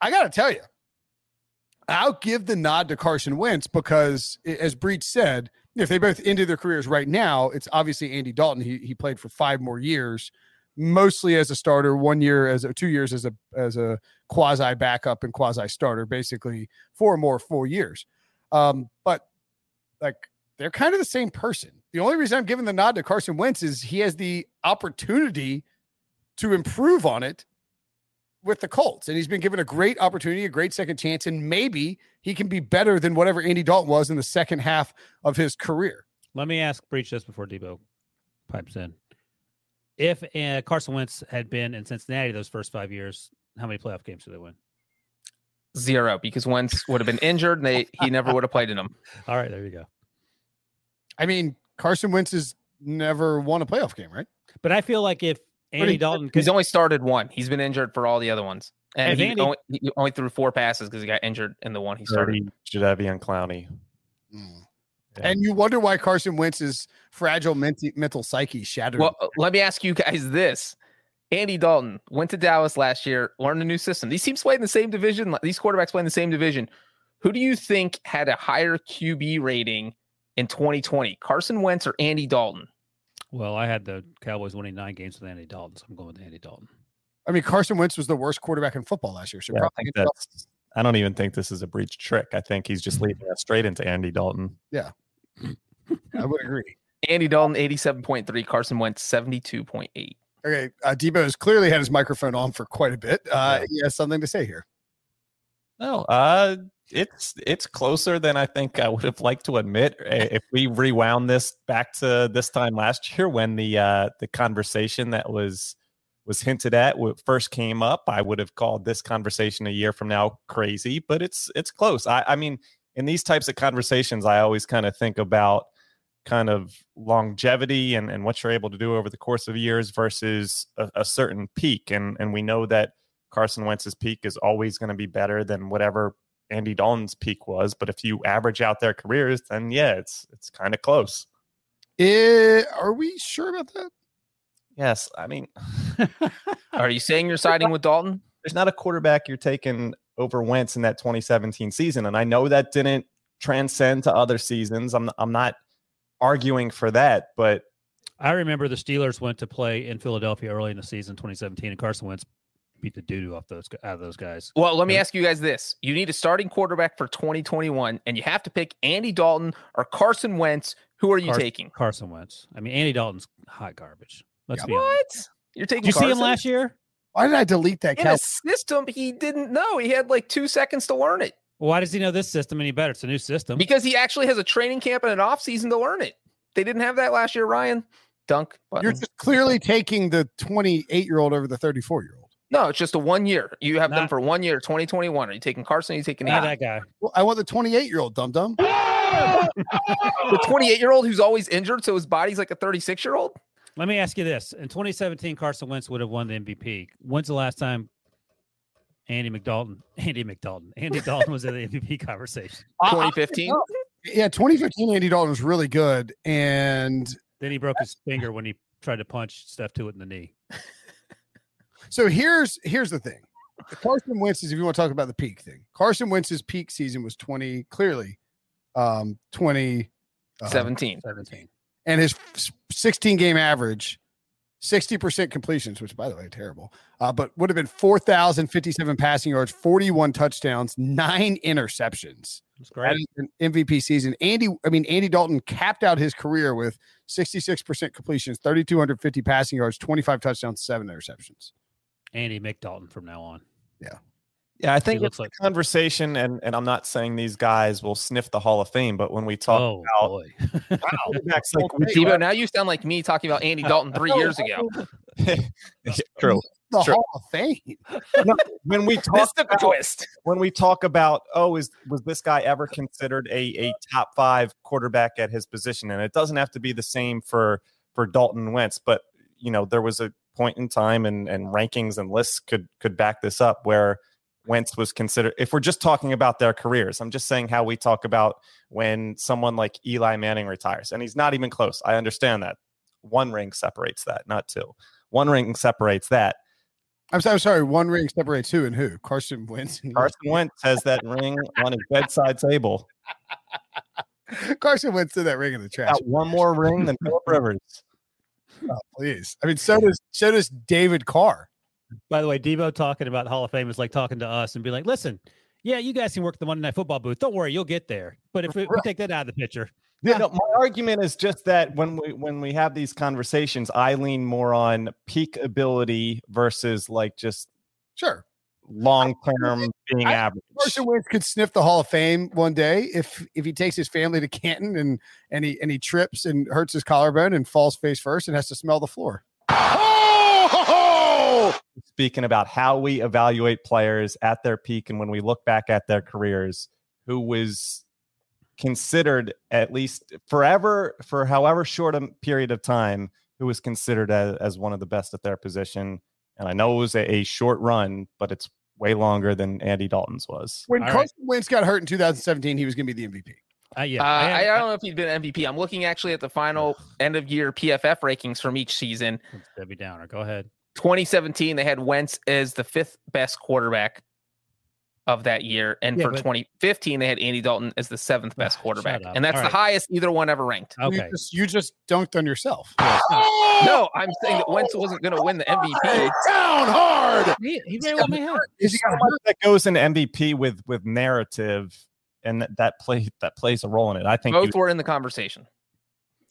I got to tell you, I'll give the nod to Carson Wentz because, as Breech said, if they both ended their careers right now, it's obviously Andy Dalton. He he played for five more years mostly as a starter, one year as a two years as a as a quasi backup and quasi starter, basically four more four years. Um, but like they're kind of the same person. The only reason I'm giving the nod to Carson Wentz is he has the opportunity to improve on it with the Colts. And he's been given a great opportunity, a great second chance, and maybe he can be better than whatever Andy Dalton was in the second half of his career.
Let me ask Breech this before Debo pipes in. If uh, Carson Wentz had been in Cincinnati those first five years, how many playoff games did they win?
Zero, because Wentz would have been injured and they he never would have played in them.
All right, there you go.
I mean, Carson Wentz has never won a playoff game, right?
But I feel like if Andy
he-
Dalton could,
He's only started one. He's been injured for all the other ones. And he,
Andy-
only, he only threw four passes because he got injured in the one he started.
Jadeveon Clowney. Yeah.
And you wonder why Carson Wentz's fragile menti- mental psyche shattered.
Well, uh, let me ask you guys this. Andy Dalton went to Dallas last year, learned a new system. These teams play in the same division. These quarterbacks play in the same division. Who do you think had a higher QB rating in 2020? Carson Wentz or Andy Dalton?
well, I had the Cowboys winning nine games with Andy Dalton, so I'm going with Andy Dalton.
I mean, Carson Wentz was the worst quarterback in football last year. So
Yeah, I
probably
think that's. I don't even think this is a Breech trick. I think he's just leading us straight into Andy Dalton.
I would agree.
Andy Dalton 87.3, Carson Wentz 72.8.
Okay, uh, Debo has clearly had his microphone on for quite a bit. Uh, He has something to say here.
No, uh, it's it's closer than I think I would have liked to admit. Uh, If we rewound this back to this time last year when the uh, the conversation that was was hinted at w- first came up, I would have called this conversation a year from now crazy. But it's it's close. I, I mean, in these types of conversations, I always kind of think about kind of longevity and, and what you're able to do over the course of years versus a, a certain peak. And and we know that Carson Wentz's peak is always going to be better than whatever Andy Dalton's peak was. But if you average out their careers, then yeah, it's it's kind of close.
Eh, are we sure about that?
Yes, I mean,
Are you saying you're siding with Dalton?
there's not a quarterback you're taking over Wentz in that 2017 season, and I know that didn't transcend to other seasons. I'm I'm not arguing for that, but
I remember the Steelers went to play in Philadelphia early in the season, 2017, and Carson Wentz beat the doo doo off those out of those guys.
Well, let me
Yeah.
ask you guys this. You need a starting quarterback for 2021, and you have to pick Andy Dalton or Carson Wentz. Who are you
Car-
taking?
Carson Wentz. I mean, Andy Dalton's hot garbage. Let's
Yeah.
be honest.
What? You're taking
Did you see him last year?
Why did I delete that?
in
Cow-
a system he didn't know. He had like two seconds to learn it
why does he know this system any better? It's a new system.
because he actually has a training camp and an off season to learn it. They didn't have that last year, Ryan. Dunk. Button.
You're just clearly taking the 28 year old over the 34 year old.
no, it's just a one year. You have them for one year, 2021. Are you taking Carson? Are you taking
Not that guy.
Well, I want the 28 year old, dum dum.
the 28 year old who's always injured, so his body's like a 36 year old?
Let me ask you this: In 2017, Carson Wentz would have won the MVP. When's the last time Andy McDalton, Andy McDalton, Andy Dalton was in the MVP conversation?
2015.
Yeah, 2015 Andy Dalton was really good. And
Then he broke his finger when he tried to punch Steph Tuitt in the knee.
so here's here's the thing. Carson Wentz is if you want to talk about the peak thing. Carson Wentz's peak season was 20 clearly um 20 uh,
17.
17.
And his 16 game average 60% completions which by the way terrible uh, but would have been 4057 passing yards 41 touchdowns 9 interceptions
That's great.
is an MVP season. Andy, I mean, Andy Dalton capped out his career with 66% completions, 3,250 passing yards, 25 touchdowns, seven interceptions.
Andy McDalton from now on.
yeah, I think it's a
like-
conversation, and and I'm not saying these guys will sniff the Hall of Fame, but when we talk
oh
about
boy.
quarterbacks like we
Debo, now you sound like me talking about Andy Dalton three years ago.
True.
The
Sure.
Hall of Fame.
When we talk
took a
about,
twist.
when we talk about oh is was this guy ever considered a a top five quarterback at his position and it doesn't have to be the same for for dalton wentz but you know there was a point in time and and rankings and lists could could back this up where wentz was considered if we're just talking about their careers i'm just saying how we talk about when someone like eli manning retires and he's not even close i understand that one ring separates that not two one ring separates that
I'm, so- I'm sorry. One ring separates who and who? Carson Wentz.
Carson Wentz has that ring on his bedside table.
Carson Wentz threw that ring in the trash.
Got one more ring than Philip Rivers.
Oh, please. I mean, so does so does David Carr.
By the way, Debo talking about Hall of Fame is like talking to us and be like, listen, yeah, you guys can work the Monday Night Football booth. Don't worry, you'll get there. But if we, we take that out of the picture,
Yeah, no, my argument is just that when we when we have these conversations, I lean more on peak ability versus like just
Sure.
long term being
I-
average.
Carson Wentz could sniff the Hall of Fame one day if if he takes his family to Canton and and he and he trips and hurts his collarbone and falls face first and has to smell the floor.
Oh, Speaking about how we evaluate players at their peak and when we look back at their careers, who was considered at least forever for however short a period of time, who was considered as, as one of the best at their position. And I know it was a, a short run, but it's way longer than Andy Dalton's was.
When
All right.
Carson Wentz got hurt in 2017, he was going to be the MVP.
uh, yeah,
Uh, I, I don't know if he's been MVP. I'm looking actually at the final end of year PFF rankings from each season.
Debbie Downer. Go ahead.
2017, they had Wentz as the fifth best quarterback of that year, and
Yeah,
for
but-
2015, they had Andy Dalton as the seventh best ah,
Shut
quarterback, and that's
All
the
right.
highest either one ever ranked.
You
Okay.
just, you just dunked on yourself.
No, I'm saying that Wentz wasn't going to win the MVP.
Down hard.
He, he very well may have.
Is he got
much that goes into MVP with with narrative, and that, that play that plays a role in it. I think
Both
you-
were in the conversation.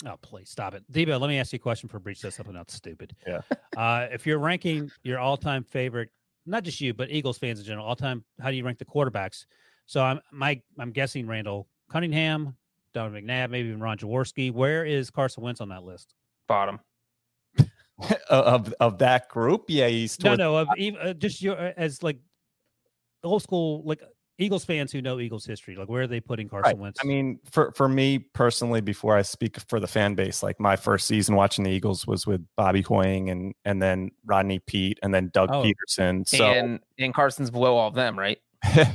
Oh, please stop it. Debo, let me ask you a question for Breech says something else stupid.
Yeah.
Uh, if you're ranking your all time favorite, not just you, but Eagles fans in general, all time, how do you rank the quarterbacks? So I'm my I'm guessing Randall Cunningham, Donovan McNabb, maybe even Ron Jaworski. Where is Carson Wentz on that list?
Bottom.
of of that group, yeah, he's
No,
towards-
no, of ev- uh, just your uh, as like old school like Eagles fans who know Eagles history. Like where are they putting Carson
Right.
Wentz?
I mean, for for me personally, before I speak for the fan base, like my first season watching the Eagles was with Bobby Hoying and and then Rodney Peete and then Doug
Oh.
Pederson. So
and and Carson's below all of them, right?
eh,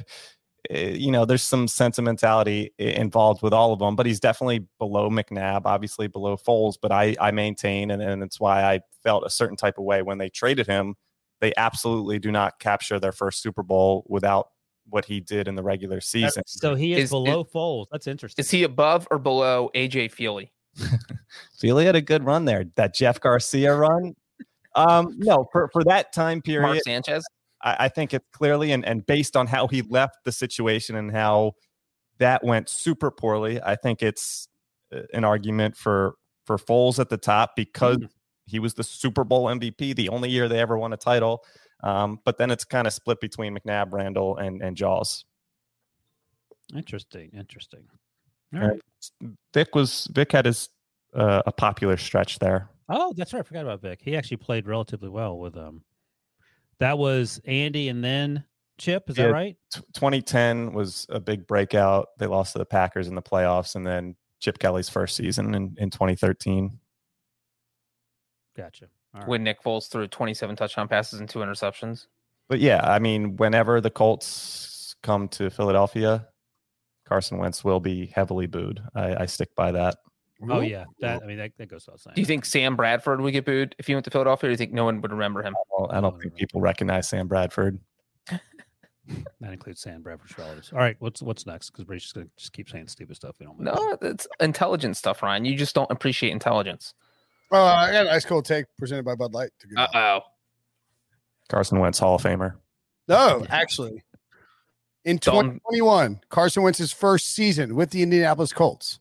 you know, there's some sentimentality involved with all of them, but he's definitely below McNabb, obviously below Foles. But I I maintain, and and it's why I felt a certain type of way when they traded him. They absolutely do not capture their first Super Bowl without what he did in the regular season.
so he is,
Is- is-
below Foles. That's interesting.
Is he above or below AJ Feeley?
Feeley had a good run there. That Jeff Garcia run. Um, no, for, for that time period,
Mark Sanchez?
I, I think it's clearly and, and based on how he left the situation and how that went super poorly, I think it's uh, an argument for for Foles at the top because he was the Super Bowl MVP, the only year they ever won a title. Um, but then it's kind of split between McNabb, Randall, and and Jaws.
Interesting. Interesting. All right.
Vic was Vic had his uh, a popular stretch there.
Oh, that's right. I forgot about Vic. He actually played relatively well with um. That was Andy and then Chip. Is that right?
T- 2010 was a big breakout. They lost to the Packers in the playoffs, and then Chip Kelly's first season in, in 2013.
Gotcha. All right.
When Nick Foles threw 27 touchdown passes and two interceptions.
But yeah, I mean, whenever the Colts come to Philadelphia, Carson Wentz will be heavily booed. I, I stick by that.
Oh yeah, that I mean that, that goes without saying.
Do you think Sam Bradford would get booed if he went to Philadelphia? Or do you think no one would remember him?
Well, I don't think people recognize Sam Bradford.
that includes Sam Bradford's relatives? All right, what's what's next? Because Brady's just gonna just keep saying stupid stuff. We don't. move.
No, it's intelligent stuff, Ryan. You just don't appreciate intelligence.
Uh, I got an ice cold take presented by Bud Light. To go.
Uh oh.
Carson Wentz, Hall of Famer.
No, actually, in
Dalton-
2021, Carson Wentz's first season with the Indianapolis Colts,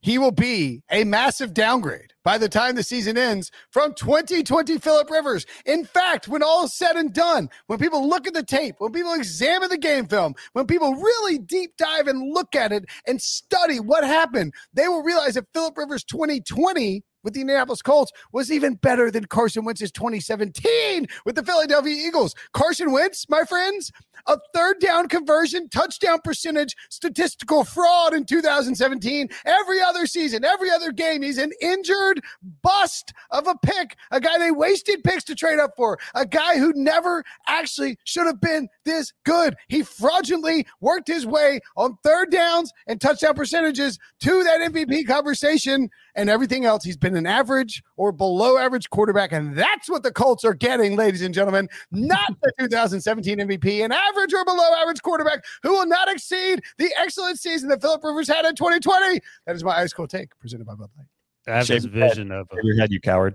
he will be a massive downgrade by the time the season ends from 2020 Philip Rivers. In fact, when all is said and done, when people look at the tape, when people examine the game film, when people really deep dive and look at it and study what happened, they will realize that Philip Rivers 2020 with the Indianapolis Colts was even better than Carson Wentz's 2017 with the Philadelphia Eagles. Carson Wentz, my friends, a third down conversion, touchdown percentage, statistical fraud in 2017. Every other season, every other game, he's an injured bust of a pick, a guy they wasted picks to trade up for, a guy who never actually should have been this good. He fraudulently worked his way on third downs and touchdown percentages to that MVP conversation and everything else. He's been an average or below average quarterback. And that's what the Colts are getting, ladies and gentlemen. Not the 2017 MVP, an average or below average quarterback who will not exceed the excellent season that Philip Rivers had in 2020. That is my ice cold take presented by Bud Light.
I have
Shave
this
your head.
vision of
Shave your head, you coward.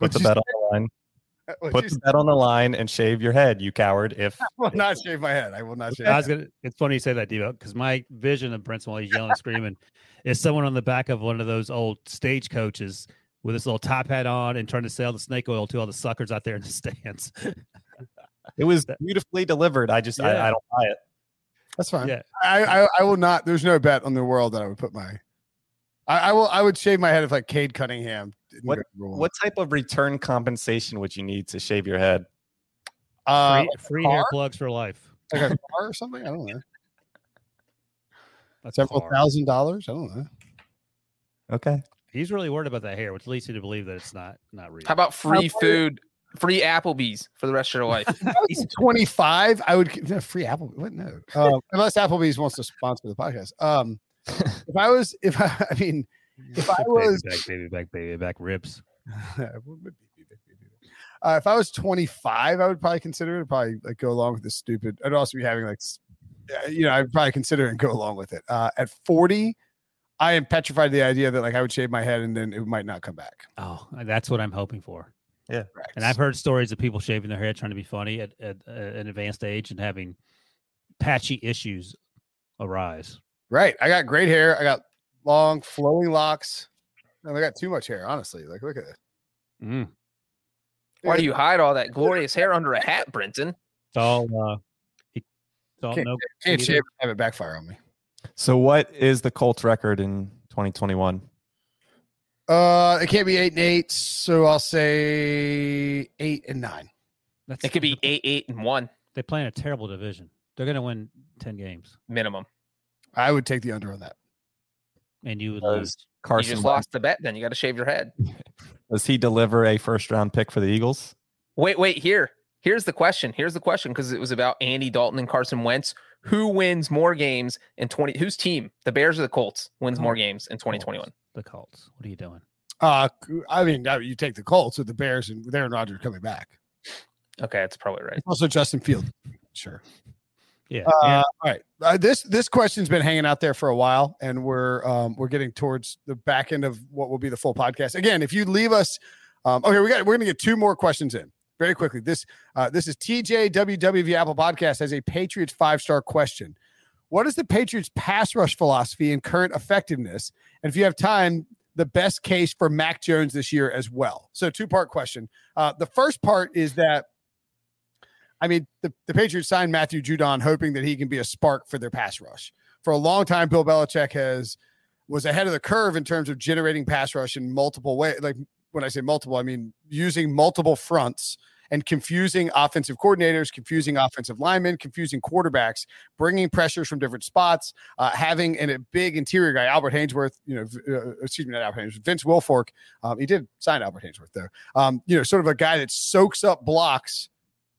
Put
What'd
the bet on the line.
What'd
Put
you
the bet on the line and shave your head, you coward. If
I will not shave my head. I will not shave.
I was gonna. It's funny you say that, Debo, because my vision of Brinson while he's yelling and screaming is someone on the back of one of those old stagecoaches with this little top hat on and trying to sell the snake oil to all the suckers out there in the stands.
it was beautifully delivered, I just
Yeah.
I, I don't buy it.
That's fine.
yeah,
I, I I will not. There's no bet on the world that I would put my. I, I will. I would shave my head if like Cade Cunningham. Didn't
What-
go.
What type of return compensation would you need to shave your head?
Uh,
free, free hair plugs for life.
like a car or something? I don't know.
That's
Several
far.
thousand dollars? I don't know.
Okay.
He's really worried about that hair, which leads you to believe that it's not not real.
How about free food, free Applebee's for the rest of your life?
He's 25. I would no, free Apple. What? No. Um, unless Applebee's wants to sponsor the podcast. Um, if I was, if I, I mean, if I
Baby
was,
back, baby back, baby back ribs.
uh, if I was 25, I would probably consider it. Probably like go along with this stupid. I'd also be having like, uh, you know, I'd probably consider it and go along with it. Uh, at 40, I am petrified of the idea that like I would shave my head and then it might not come back.
Oh, that's what I'm hoping for.
Yeah.
And I've heard stories of people shaving their hair trying to be funny at, at, uh, an advanced age and having patchy issues arise.
right. I got great hair. I got long flowing locks. And I got too much hair, honestly. Like, look at it.
Mm.
Why do you hide all that glorious hair under a hat, Brenton?
It's all uh, it's all
Can't-
no,
Can't shave and have it backfire on me.
So what is the Colts record in 2021?
Uh, it can't be eight and eight, so I'll say eight and nine.
That's,
It could be eight, eight, and one
They play in a terrible division. They're going to win ten games,
minimum.
I would take the under on that.
And you would
Does
lose.
You
Carson
just lost the bet. Then you got to shave your head.
does he deliver a first round pick for the Eagles?
Wait, wait. Here, here's the question. Here's the question because it was about Andy Dalton and Carson Wentz. Who wins more games in 20? Whose team? The Bears or the Colts wins more games in 2021?
The Colts. What are you doing?
Uh, I mean, you take the Colts with the Bears and with Aaron Rodgers coming back.
Okay, that's probably right.
Also, Justin Field. Sure.
Yeah,
Uh,
yeah.
All right. Uh, this this question's been hanging out there for a while, and we're um, we're getting towards the back end of what will be the full podcast. Again, if you leave us, um, okay, we got we're going to get two more questions in very quickly. This uh, this is TJ WWV Apple Podcast has a Patriots five star question. What is the Patriots pass rush philosophy and current effectiveness? And if you have time, the best case for Mac Jones this year as well. So two part question. Uh, the first part is that I mean, the, the Patriots signed Matthew Judon hoping that he can be a spark for their pass rush. For a long time, Bill Belichick has was ahead of the curve in terms of generating pass rush in multiple ways. Like when I say multiple, I mean using multiple fronts and confusing offensive coordinators, confusing offensive linemen, confusing quarterbacks, bringing pressures from different spots, uh, having an, a big interior guy, Albert Haynesworth, you know, uh, excuse me, not Albert Haynesworth, Vince Wilfork. Um, he did sign Albert Haynesworth though. Um, you know, sort of a guy that soaks up blocks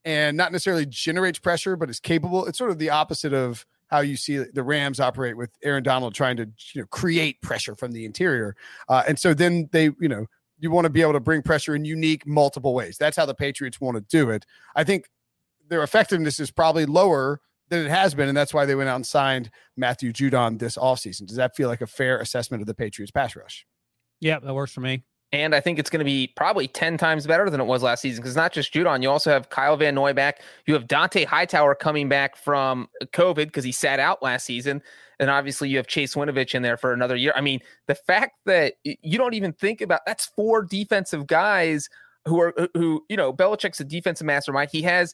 and not necessarily generates pressure, but is capable. It's sort of the opposite of how you see the Rams operate with Aaron Donald trying to you know create pressure from the interior. Uh, and so then they, you know, you want to be able to bring pressure in unique, multiple ways. That's how the Patriots want to do it. I think their effectiveness is probably lower than it has been, and that's why they went out and signed Matthew Judon this offseason. Does that feel like a fair assessment of the Patriots pass rush?
yeah, that works for me.
And I think it's going to be probably 10 times better than it was last season because not just Judon, you also have Kyle Van Noy back. You have Dont'a Hightower coming back from COVID because he sat out last season. And obviously you have Chase Winovich in there for another year. I mean, the fact that you don't even think about that's four defensive guys who are, who, you know, Belichick's a defensive mastermind. He has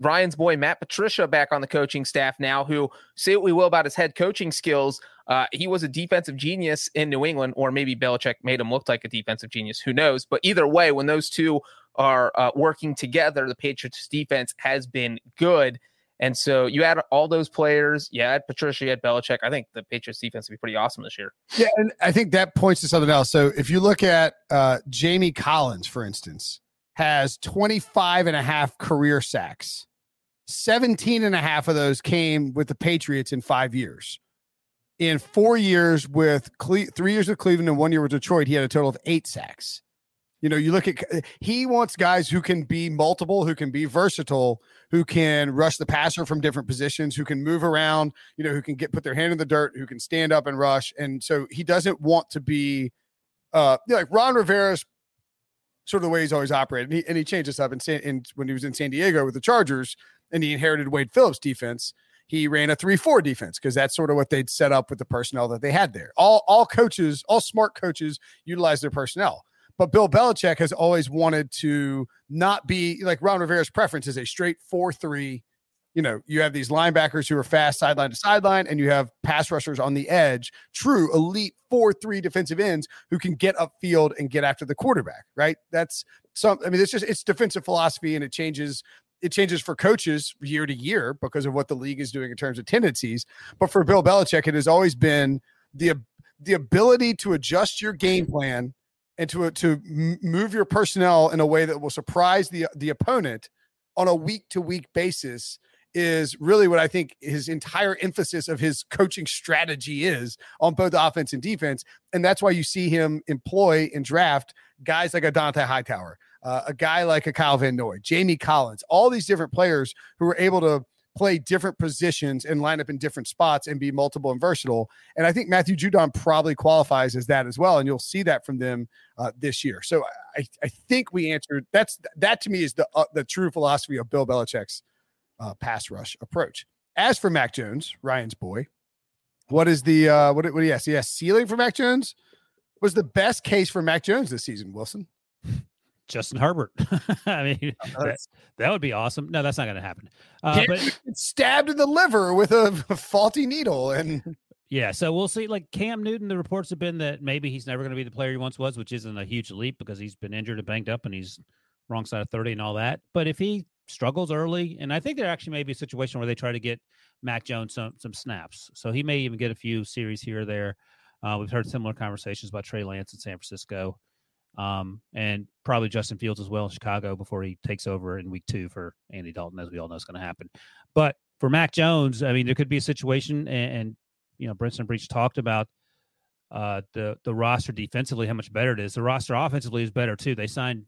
Ryan's boy, Matt Patricia, back on the coaching staff now, who say what we will about his head coaching skills. Uh, he was a defensive genius in New England, or maybe Belichick made him look like a defensive genius. Who knows? But either way, when those two are uh, working together, the Patriots defense has been good. And so you add all those players, you add Patricia, add Belichick. I think the Patriots defense will be pretty awesome this year.
Yeah, and I think that points to something else. So if you look at uh, Jamie Collins, for instance, has 25 and a half career sacks. 17 and a half of those came with the Patriots in five years. In four years with Cle- three years with Cleveland and one year with Detroit, he had a total of eight sacks. You know, you look at he wants guys who can be multiple, who can be versatile, who can rush the passer from different positions, who can move around, you know, who can get put their hand in the dirt, who can stand up and rush. And so he doesn't want to be uh, yeah, like Ron Rivera's sort of the way he's always operated. And he, and he changed this up in, San, in when he was in San Diego with the Chargers and he inherited Wade Phillips defense. He ran a three-four defense because that's sort of what they'd set up with the personnel that they had there. All all coaches, all smart coaches utilize their personnel. But Bill Belichick has always wanted to not be like Ron Rivera's preference is a straight four-three you know, you have these linebackers who are fast sideline to sideline, and you have pass rushers on the edge, true elite 4 3 defensive ends who can get upfield and get after the quarterback, right? That's some, I mean, it's just, it's defensive philosophy and it changes. It changes for coaches year to year because of what the league is doing in terms of tendencies. But for Bill Belichick, it has always been the the ability to adjust your game plan and to to move your personnel in a way that will surprise the the opponent on a week to week basis is really what I think his entire emphasis of his coaching strategy is on both offense and defense. And that's why you see him employ and draft guys like a Dont'a Hightower, uh, a guy like a Kyle Van Noy, Jamie Collins, all these different players who are able to play different positions and line up in different spots and be multiple and versatile. And I think Matthew Judon probably qualifies as that as well. And you'll see that from them uh, this year. So I, I think we answered that's that to me is the uh, the true philosophy of Bill Belichick's uh, pass rush approach. As for Mac Jones, Ryan's boy, what is the uh, what? What? Yes, yes. Ceiling for Mac Jones was the best case for Mac Jones this season. Wilson,
Justin Herbert. I mean, that, that, would be awesome. No, that's not going to happen. Uh, but
stabbed in the liver with a, a faulty needle, and
yeah, so we'll see. Like Cam Newton, the reports have been that maybe he's never going to be the player he once was, which isn't a huge leap because he's been injured and banged up, and he's wrong side of thirty and all that. But if he struggles early, and I think there actually may be a situation where they try to get Mac Jones some some snaps, so he may even get a few series here or there. Uh, we've heard similar conversations about Trey Lance in San Francisco, um, and probably Justin Fields as well in Chicago before he takes over in Week Two for Andy Dalton, as we all know is going to happen. But for Mac Jones, I mean, there could be a situation, and, and you know, Brinson Breech talked about uh, the the roster defensively, how much better it is. The roster offensively is better too. They signed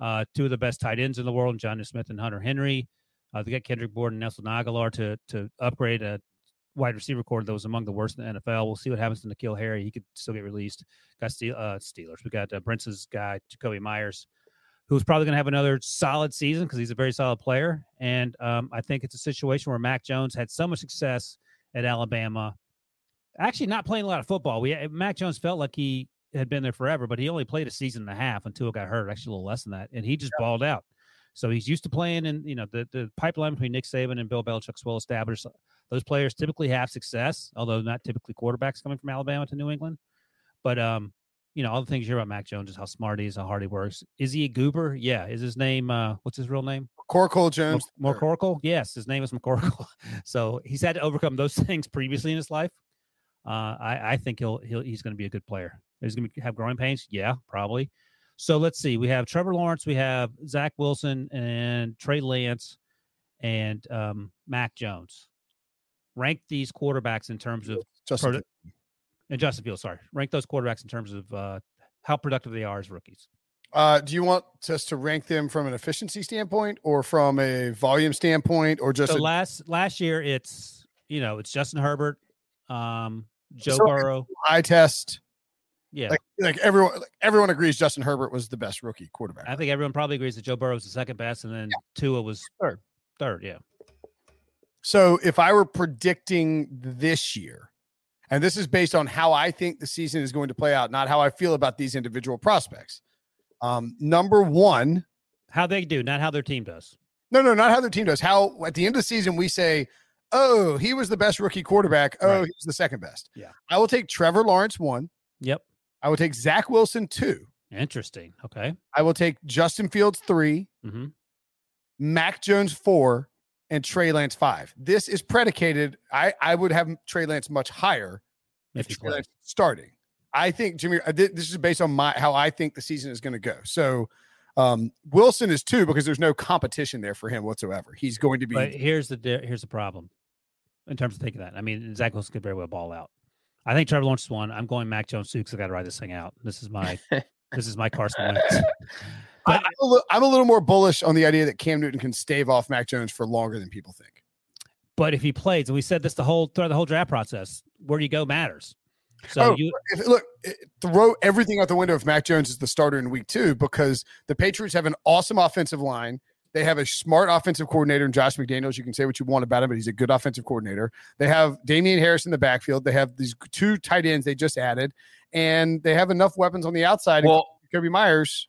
uh, two of the best tight ends in the world, Jonnu Smith and Hunter Henry. Uh, they got Kendrick Bourne and Nelson Agholor to to upgrade a wide receiver core that was among the worst in the NFL. We'll see what happens to N'Keal Harry. He could still get released. Got Steel, uh, Steelers. We got uh, Brince's guy, Jakobi Myers, who's probably going to have another solid season because he's a very solid player. And um, I think it's a situation where Mac Jones had so much success at Alabama. Actually, not playing a lot of football. We Mac Jones felt like he had been there forever, but he only played a season and a half until it got hurt. Actually, a little less than that, and he just yeah. balled out. So he's used to playing, and you know the the pipeline between Nick Saban and Bill Belichick's well established. Those players typically have success, although not typically quarterbacks coming from Alabama to New England. But um, you know all the things you hear about Mac Jones is how smart he is, how hard he works. Is he a goober? Yeah. Is his name? uh What's his real name?
McCorkle Jones.
McCorkle. Yes, his name is McCorkle. so he's had to overcome those things previously in his life. Uh, I, I think he'll, he'll he's going to be a good player. He's going to have growing pains. Yeah, probably. So let's see. We have Trevor Lawrence, we have Zach Wilson, and Trey Lance, and um, Mac Jones. Rank these quarterbacks in terms of
Justin produ-
and Justin Fields. Sorry, rank those quarterbacks in terms of uh, how productive they are as rookies.
Uh, do you want us to rank them from an efficiency standpoint, or from a volume standpoint, or just
so
a-
last last year? It's you know it's Justin Herbert, um, Joe so Burrow.
I test
yeah,
like, like everyone, like everyone agrees Justin Herbert was the best rookie quarterback.
I think everyone probably agrees that Joe Burrow was the second best, and then yeah. Tua was
third.
Third, yeah.
So if I were predicting this year, and this is based on how I think the season is going to play out, not how I feel about these individual prospects. Um, number one,
how they do, not how their team does.
No, no, not how their team does. How at the end of the season we say, "Oh, he was the best rookie quarterback. Oh, right. he was the second best."
Yeah,
I will take Trevor Lawrence one.
Yep.
I will take Zach Wilson two.
Interesting. Okay.
I will take Justin Fields 3
mm-hmm.
Mac Jones four, and Trey Lance five. This is predicated. I I would have Trey Lance much higher if, if Trey Lance starting. I think Jimmy. This is based on my how I think the season is going to go. So um, Wilson is two because there's no competition there for him whatsoever. He's going to be.
But here's the here's the problem in terms of thinking that. I mean, Zach Wilson could very well ball out. I think Trevor Lawrence is one. I'm going Mac Jones too because I got to ride this thing out. This is my this is my Carson Wentz.
But, I'm, a little, I'm a little more bullish on the idea that Cam Newton can stave off Mac Jones for longer than people think.
But if he plays, and we said this the whole throughout the whole draft process, where you go matters. So
Oh,
you
if, look, throw everything out the window if Mac Jones is the starter in week two because the Patriots have an awesome offensive line. They have a smart offensive coordinator in Josh McDaniels. You can say what you want about him, but he's a good offensive coordinator. They have Damien Harris in the backfield. They have these two tight ends they just added, and they have enough weapons on the outside.
Well,
Kobe Myers.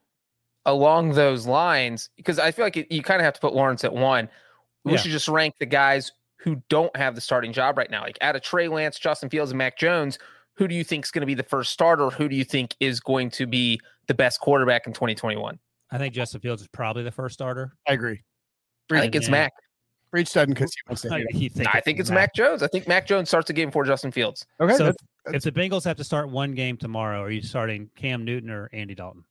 Along those lines, because I feel like it, you kind of have to put Lawrence at one. We
Yeah.
should just rank the guys who don't have the starting job right now. Like out of Trey Lance, Justin Fields, and Mac Jones, who do you think is going to be the first starter? Who do you think is going to be the best quarterback in 2021?
I think Justin Fields is probably the first starter.
I agree.
I think it's
Yeah.
Mac.
Breech doesn't because he wants to.
I,
hate him.
you think
I think it's Mac Jones. I think Mac Jones starts the game for Justin Fields.
Okay,
So
that's-
if the Bengals have to start one game tomorrow, are you starting Cam Newton or Andy Dalton?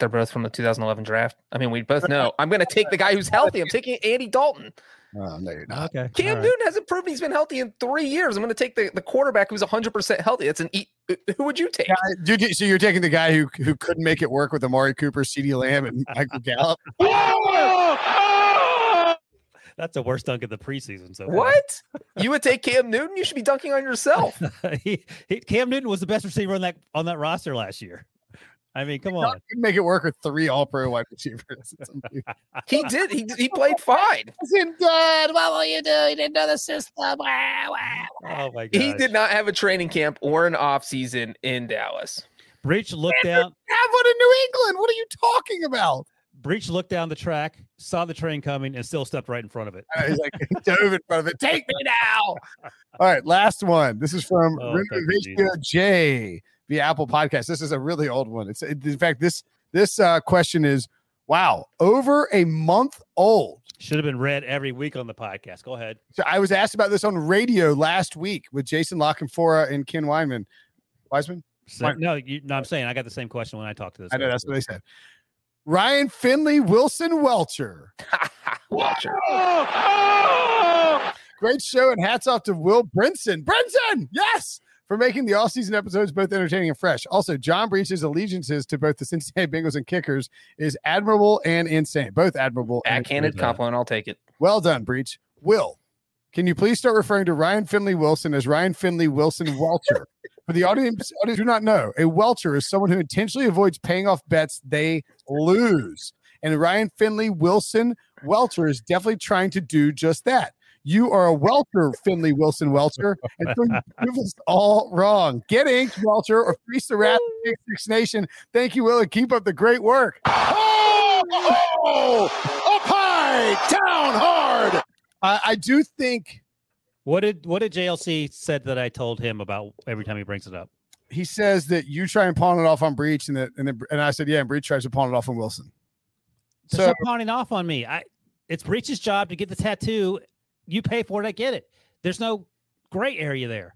They're both from the 2011 draft. I mean, we both know. I'm going to take the guy who's healthy. I'm taking Andy Dalton.
oh, no, you're not.
Okay.
Cam
all right.
Newton hasn't proven he's been healthy in three years. I'm going to take the, the quarterback who's 100% healthy. That's an e- who would you take?
Yeah, you- you- so you're taking the guy who who couldn't make it work with Amari Cooper, CeeDee Lamb, and Michael Gallup.
Oh, oh!
That's the worst dunk of the preseason. So far.
What? You would take Cam Newton? You should be dunking on yourself.
he, he, Cam Newton was the best receiver on that on that roster last year. I mean, come on.
Couldn't make it work with three All-Pro wide receivers.
He did. He, he played fine.
Isn't good. What will you do? He didn't know the system. Wow, wow.
Oh my god.
He did not have a training camp or an off season in Dallas.
Breech looked down.
Have one in New England. What are you talking about?
Breech looked down the track, saw the train coming, and still stepped right in front of it.
Uh, He's like he dove in front of it. Take me now. All right, last one. This is from
Oh, thank you,
Renovation J via Apple Podcast. This is a really old one. It's in fact this this uh, question is wow over a month old.
Should have been read every week on the podcast. Go ahead.
So I was asked about this on radio last week with Jason La Canfora and Ken Weinman. Wiseman?
So, no, you, no, I'm saying I got the same question when I talked to this.
I know that's what they said. Ryan Finley Wilson Welcher.
Watcher.
Oh, oh!
Great show and hats off to Will Brinson. Brinson, yes, for making the all-season episodes both entertaining and fresh. Also, John Breech's allegiances to both the Cincinnati Bengals and Kickers is admirable and insane. Both admirable. and
Backhanded compliment. I'll take it.
Well done, Breech. Will, can you please start referring to Ryan Finley Wilson as Ryan Finley Wilson Welcher? For the audience, audience do not know, a Welcher is someone who intentionally avoids paying off bets they lose. And Ryan Finley Wilson Welcher is definitely trying to do just that. You are a Welcher, Finley Wilson Welcher, and so you prove us all wrong. Get inked, Welcher, or face the wrath of Six Nation. Thank you, Will, and keep up the great work. Oh, oh, up high, down hard. I, I do think
What did what did JLC said that I told him about every time he brings it up?
he says that you try and pawn it off on Breech, and that and then, and I said, yeah, and Breech tries to pawn it off on Wilson.
There's
So
no pawning off on me. I it's Breech's job to get the tattoo. You pay for it, I get it. There's no gray area there.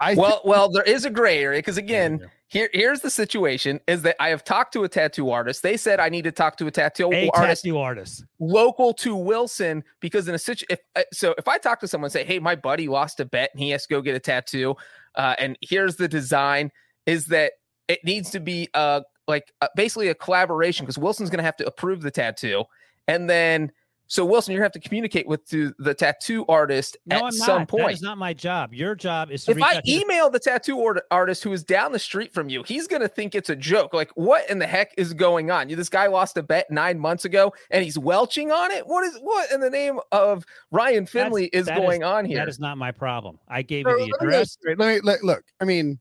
I thi-
Well, well, there is a gray area because again,
Yeah.
here here's the situation: is that I have talked to a tattoo artist. They said I need to talk to a tattoo
A
artist
tattoo artist.
local to Wilson because in a situation, if uh, so if I talk to someone and say, "Hey, my buddy lost a bet and he has to go get a tattoo," uh, and here's the design, is that it needs to be uh like uh, basically a collaboration because Wilson's going to have to approve the tattoo, and then so Wilson, you have to communicate with to the tattoo artist
No,
at
I'm
some
not. That
point.
is not my job. Your job is to
If
reach
I
out to the-
email the tattoo art- artist who is down the street from you, he's going to think it's a joke. Like, what in the heck is going on? You, this guy lost a bet nine months ago and he's welching on it. What is what in the name of Ryan Finley is
that is-
going on here?
that is not my problem. I gave
So
you the
let me
address.
Let me let, look. I mean,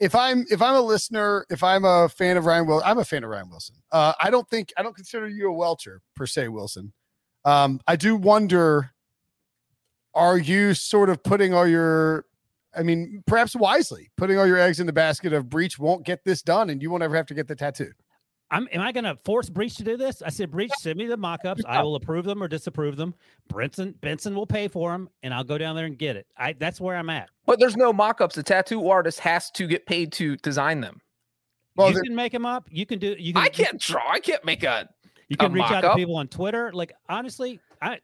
if I'm if I'm a listener, if I'm a fan of Ryan Wilson, I'm a fan of Ryan Wilson. Uh, I don't think I don't consider you a Welcher per se, Wilson. Um, I do wonder, are you sort of putting all your, I mean, perhaps wisely putting all your eggs in the basket of Breech won't get this done, and you won't ever have to get the tattoo.
I'm, am I going to force Breech to do this? I said, Breech, send me the mock-ups. I will approve them or disapprove them. Brenson Benson will pay for them, and I'll go down there and get it. I that's where I'm at.
but there's no mock-ups. The tattoo artist has to get paid to design them.
Well,
you can make them up. You can do. You can.
I can't draw. I can't make a.
You
a
can reach out to people on Twitter. Like honestly, I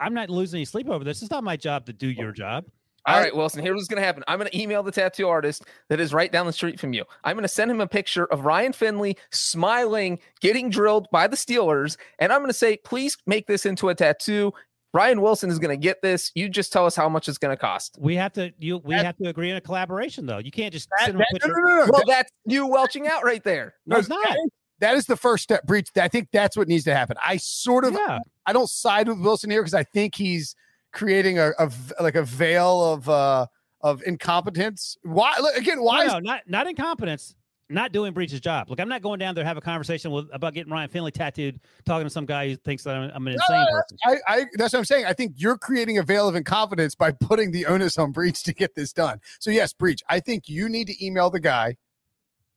I'm not losing any sleep over this. It's not my job to do your job.
All right, Wilson, here's what's going to happen. I'm going to email the tattoo artist that is right down the street from you. I'm going to send him a picture of Ryan Finley smiling, getting drilled by the Steelers. And I'm going to say, please make this into a tattoo. Ryan Wilson is going to get this. You just tell us how much it's going to cost.
We have to you we have to agree on a collaboration though. You can't just
That-
send him
that- no,
picture.
no, no.
Well, that's you welching out right there.
No, it's not.
That is the first step Breech. I think that's what needs to happen. I sort of
Yeah.
I don't side with Wilson here because I think he's creating a, a like a veil of uh of incompetence. Why again? Why?
No,
is
not not incompetence, not doing Breech's job. Look, I'm not going down there to have a conversation with about getting Ryan Finley tattooed, talking to some guy who thinks that I'm, I'm an insane person.
I, I that's what I'm saying. I think you're creating a veil of incompetence by putting the onus on Breech to get this done. So yes, Breech, I think you need to email the guy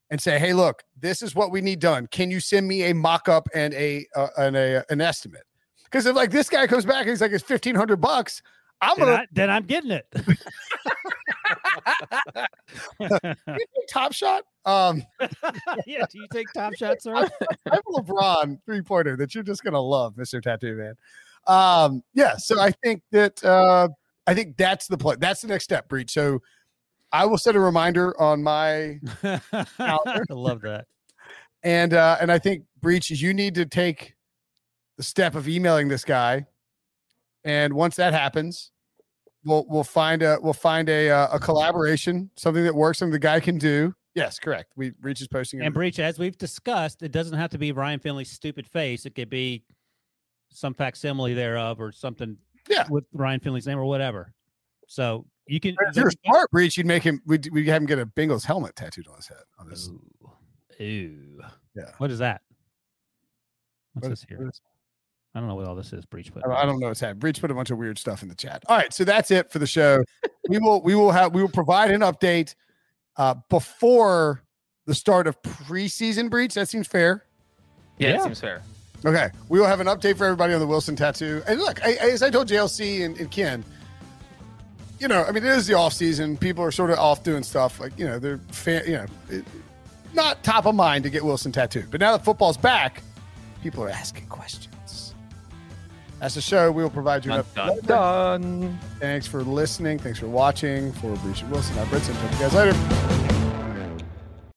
and say, "Hey, look, this is what we need done. Can you send me a mock-up and a uh, and a an estimate?" Because if like this guy comes back and he's like, "It's fifteen hundred bucks," I'm
Then,
gonna
I, then I'm getting it.
Top Shot. Um,
yeah, do you take top shots, sir?
I have a LeBron three pointer that you're just gonna love, Mister Tattoo Man. Um, yeah, so I think that uh, I think that's the play. That's the next step, Breech. So I will set a reminder on my
I love that.
and uh, and I think Breech is you need to take the step of emailing this guy, and once that happens, we'll we'll find a we'll find a uh, a collaboration, something that works, something the guy can do. Yes, correct. We Breech is posting
And. Breech, as we've discussed, it doesn't have to be Ryan Finley's stupid face. It could be some facsimile thereof or something
Yeah.
with Ryan Finley's name or whatever. So you can
If you're smart, Breech, you'd make him. We we have him get a Bengals helmet tattooed on his head. On this,
Ooh. Ooh.
Yeah.
What is that? What's
What
this
is-
here?
what is-
I don't know what all this is, Breech, but
I don't- know what's happening. Breech put a bunch of weird stuff in the chat. All right, so that's it for the show. we will we will have we will provide an update uh, before the start of preseason. Breech that seems fair.
Yeah,
Yeah.
it seems fair.
Okay, we will have an update for everybody on the Wilson tattoo. And look, I, as I told JLC and, and Ken, you know, I mean, it is the off season. People are sort of off doing stuff like you know they're fan, you know, it, not top of mind to get Wilson tattooed. But now that football's back, people are asking questions. That's the show. We will provide you an
Dun,
update.
dun, dun.
Thanks for listening. Thanks for watching. For Breech and Wilson, I'm Brinson. Talk to you guys later.